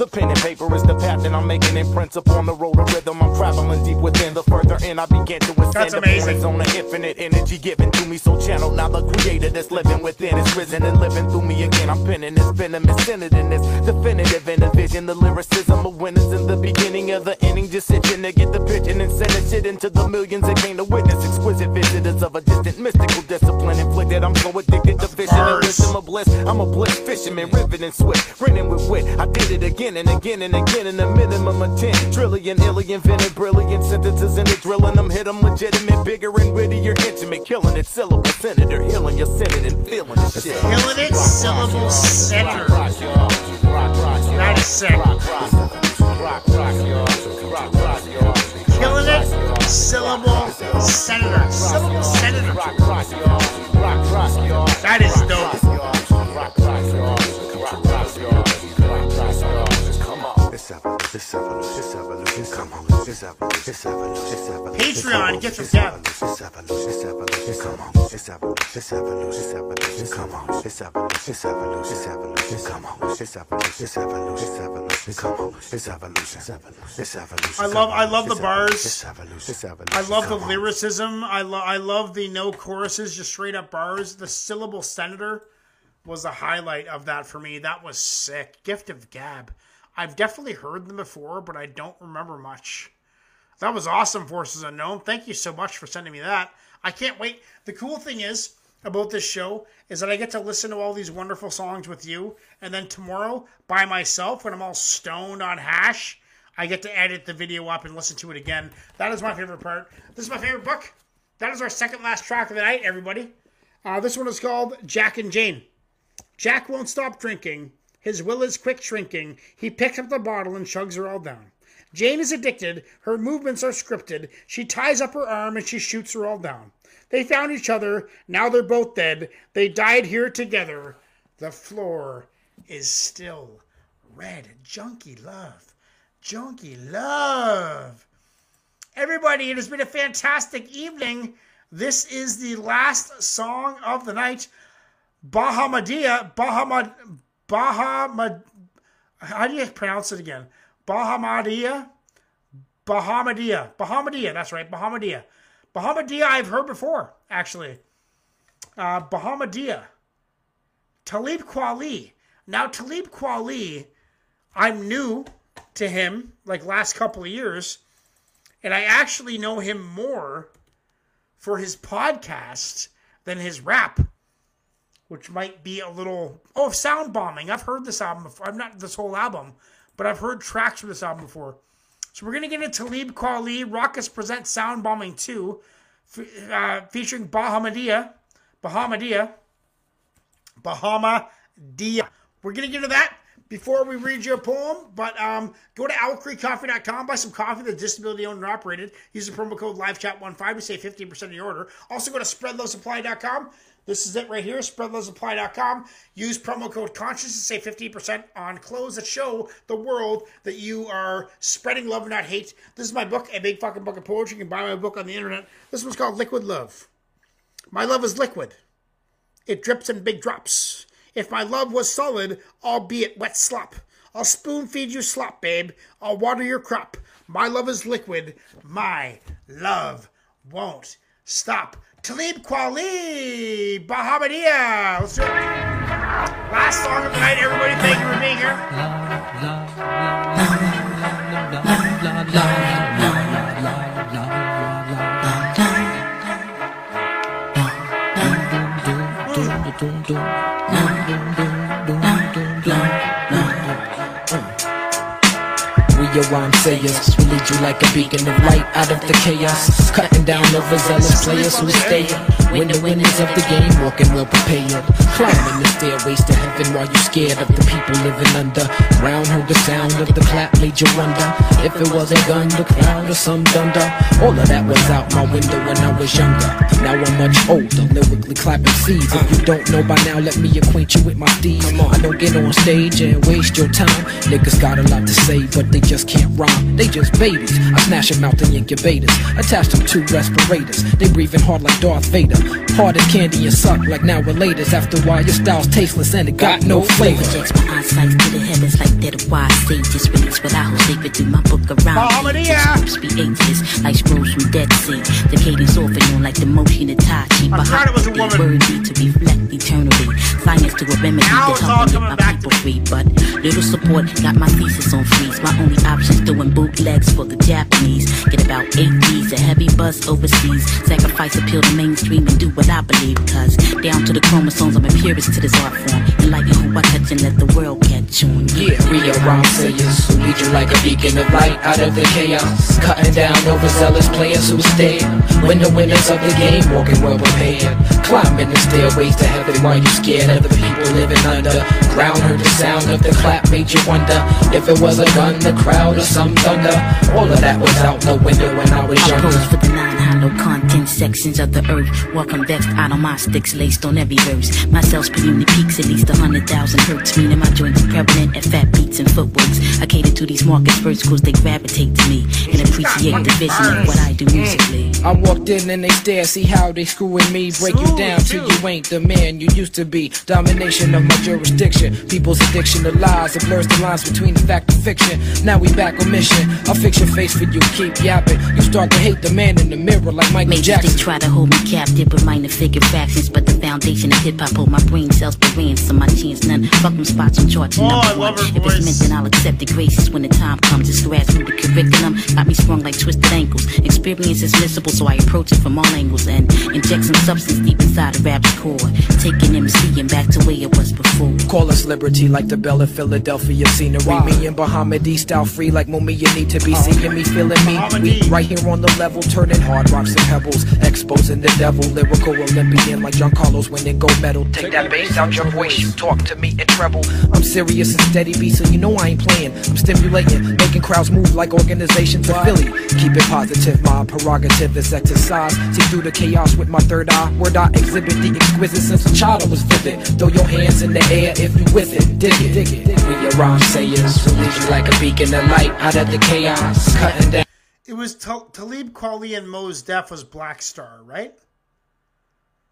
The pen and paper is the path that I'm making imprints upon the road of rhythm. I'm traveling deep within. The further in I begin to ascend, That's the amazing. on the infinite energy given to me. So channel now the creator that's living within is risen and living through me again. I'm penning this venomous centered in this definitive in the vision. The lyricism of winners in the beginning of the inning. Just itching to get the pitching and sending shit into the millions that came to witness. Exquisite visitors of a distant mystical discipline inflicted. I'm so addicted to fishing and wisdom of bliss. I'm a bliss fisherman, riveting swift, grinning with wit. I did it again and again and again in a minimum of 10 trillion, illy invented, brilliant sentences in the drilling them. Hit them legitimate, bigger and wittier, intimate, killing it. Syllable senator, healing your senate and feeling the shit. Killing it, syllable senator. Is sick. Killing it, syllable senator. Syllable senator. That is dope. Patreon, get your cap. I love I love the bars. I love the lyricism. I love I love the no choruses, just straight up bars. The syllable senator was the highlight of that for me. That was sick. Gift of Gab. I've definitely heard them before, but I don't remember much. That was awesome, Forces Unknown. Thank you so much for sending me that. I can't wait. The cool thing is about this show is that I get to listen to all these wonderful songs with you, and then tomorrow by myself when I'm all stoned on hash, I get to edit the video up and listen to it again. That is my favorite part. This is my favorite book. That is our second last track of the night, everybody. Uh, this one is called Jack and Jane. Jack won't stop drinking. His will is quick shrinking. He picks up the bottle and chugs her all down. Jane is addicted. Her movements are scripted. She ties up her arm and she shoots her all down. They found each other. Now they're both dead. They died here together. The floor is still red. Junkie love. Junkie love. Everybody, it has been a fantastic evening. This is the last song of the night. Bahamadia, Bahamad, Bahamad, how do you pronounce it again? Bahamadia, Bahamadia, Bahamadia, that's right, Bahamadia. Bahamadia I've heard before, actually. Uh, Bahamadia. Talib Kweli. Now, Talib Kweli, I'm new to him, like last couple of years, and I actually know him more for his podcast than his rap which might be a little oh sound bombing. I've heard this album before. I've not this whole album, but I've heard tracks from this album before. So we're gonna get into Talib Kweli. Rawkus presents Sound Bombing 2, f- uh, featuring Bahamadia, Bahamadia, Bahamadia. We're gonna get into that before we read your poem, but um, go to owlcreekcoffee.com, buy some coffee that's disability owned and operated. Use the promo code LiveChat15 to save 15% of your order. Also go to spreadlovesupply.com. This is it right here, spreadlovesupply.com. Use promo code CONSCIOUS to save 15% on clothes that show the world that you are spreading love, not hate. This is my book, a big fucking book of poetry. You can buy my book on the internet. This one's called Liquid Love. My love is liquid. It drips in big drops. If my love was solid, albeit wet slop, I'll spoon feed you slop, babe. I'll water your crop. My love is liquid. My love won't stop. Talib Kweli, Bahamadia. Let's do it. Last song of the night, everybody. Thank you for being here. Real rhyme sayers We lead you like a beacon of light out of the chaos. Cutting down overzealous players who stay when the winners of the game walking well prepared. Climbing the stairways to heaven while you're scared of the people living under. Ground heard the sound of the clap made you wonder if it was a gun, the crowd, or some thunder. All of that was out my window when I was younger. Now I'm much older, lyrically clapping seeds. If you don't know by now, let me acquaint you with my steeds. I don't get on stage and waste your time. Niggas got a lot to say, but they just can't rhyme. They just babies. I snatch them out the incubators, attach them to respirators. They breathing hard like Darth Vader. Hard as candy and suck like now relators. After a while, your style's tasteless and it got no flavor. Jets my eyesight to the heavens like they're the wise sages. Release what I hold sacred through my book around. Bahamadia. Scripts be ageless, like scrolls from Dead Sea. The cadence off and on like the motion of Tai Chi. I'm glad it was a woman. word be to reflect eternally. Science to a remedy Now to it's help me get my back people free. But little support got my thesis on freeze. My only option's doing bootlegs for the Japanese. Get about eight G's, a heavy buzz overseas. Sacrifice appeal to mainstream and do what I believe. Cause down to the chromosomes, I'm a purist to this art form. Enlighten who I touch and let the world catch on. Yeah, real rhyme sayers who lead you like a beacon of light out of the chaos. Cutting down overzealous players who stare. When the winners of the game walking well prepared. Climbing the stairways to heaven while you scared of the people living under. Ground heard the sound of the clap made you wonder if it was a gun, the crowd, or some thunder. All of that was out the window when I was I younger. Hollow content sections of the earth. Welcome vexed out on my sticks laced on every verse. My cells per unit peaks at least a hundred thousand hertz, meaning my joints prevalent at fat beats and footworks. I cater to these markets first cause they gravitate to me and appreciate the vision of what I do musically. I walked in and they stare, see how they screwing me. Break you down till you ain't the man you used to be. Domination of my jurisdiction. People's addiction to lies. It blurs the lines between the fact and fiction. Now we back on mission. I'll fix your face for you, keep yapping. You start to hate the man in the mirror like Michael Maybe Jackson. they try to hold me captive with minor figure fractions, but the foundation of hip hop hold my brain cells for ransom. My chance none. Fuck them spots on charts Oh, number I one. love her If voice. it's meant, then I'll accept the graces when the time comes. It's grassroots curriculum got me sprung like twisted ankles. Experience is missable, so I approach it from all angles and inject some substance deep inside of rap's core, taking MC and back to where it was before. Call us liberty like the Bella Philadelphia scenery. Me and Bahamadia style free like Mumia need to be seeing me, feeling me. We right here on the level, turning hard rocks and pebbles, exposing the devil. Lyrical Olympian like John Carlos winning gold medal. Take that bass out your voice, you talk to me in treble. I'm serious and steady beat, so you know I ain't playing. I'm stimulating, making crowds move like organizations of Philly. Keep it positive, my prerogative is exercise. See through the chaos with my third eye. Word I exhibit the exquisite since a child I was vivid. Throw your hands in the air if you with it. Dig it, dig it. We your rhyme sayers who lead you like a beacon of light out of the chaos. Cutting down. It was Ta- Talib Kweli and Mos Def was Black Star, right?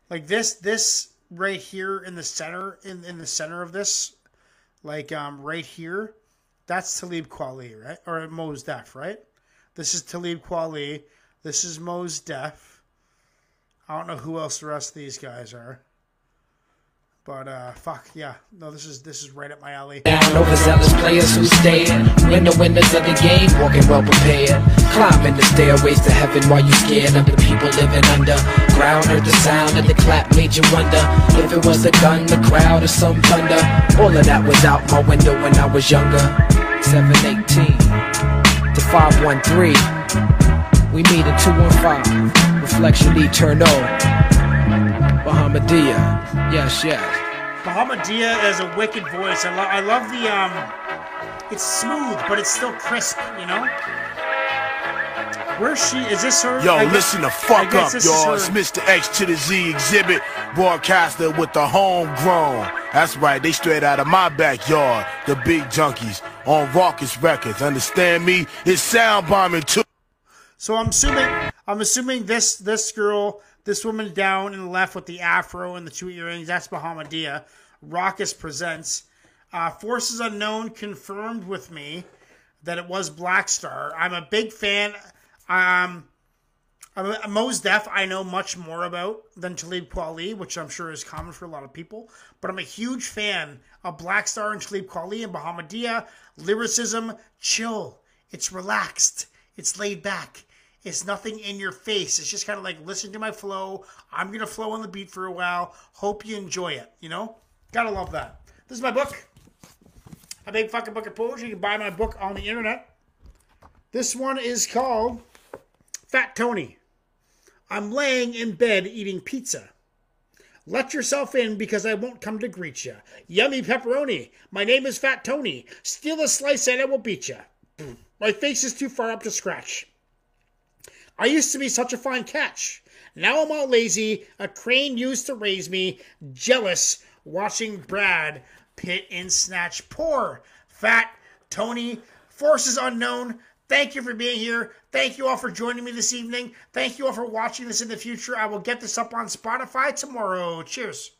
Like this, this right here in the center, in, in the center of this, like um right here, that's Talib Kweli, right? Or Mos Def, right? This is Talib Kweli. This is Mos Def. I don't know who else the rest of these guys are. But uh fuck, yeah. No, this is this is right up my alley. Down overzealous players who stay When the winners of the game walking well prepared. Climbing the stairways to heaven while you scared of the people living under Ground heard the sound of the clap made you wonder If it was a gun, the crowd, or some thunder. All of that was out my window when I was younger. 718 to 513 We meet at 215 Reflection Eternal Bahamadia Yes, yes Bahamadia is a wicked voice. I, lo- I love the um, it's smooth, but it's still crisp. You know. Where's she? Is this her? Yo, I guess- listen the fuck up, this y'all. her. It's Mr. X to the Z exhibit broadcaster with the homegrown. That's right, they straight out of my backyard. The big junkies on Rawkus Records. Understand me? It's sound bombing too. So I'm assuming I'm assuming this this girl, this woman down in the left with the afro and the two earrings, that's Bahamadia. Rawkus presents. Uh, Forces Unknown confirmed with me that it was Black Star. I'm a big fan. Um, Mos Def I know much more about than Talib Kweli, which I'm sure is common for a lot of people. But I'm a huge fan of Black Star and Talib Kweli and Bahamadia. Lyricism, chill. It's relaxed. It's laid back. It's nothing in your face. It's just kind of like listen to my flow. I'm gonna flow on the beat for a while. Hope you enjoy it. You know, gotta love that. This is my book. A big fucking book of poetry. You can buy my book on the internet. This one is called Fat Tony. I'm laying in bed eating pizza. Let yourself in because I won't come to greet ya. Yummy pepperoni. My name is Fat Tony. Steal a slice and I will beat ya. My face is too far up to scratch. I used to be such a fine catch. Now I'm all lazy. A crane used to raise me. Jealous watching Brad Pitt and Snatch. Poor Fat Tony. Forces unknown. Thank you for being here. Thank you all for joining me this evening. Thank you all for watching this in the future. I will get this up on Spotify tomorrow. Cheers.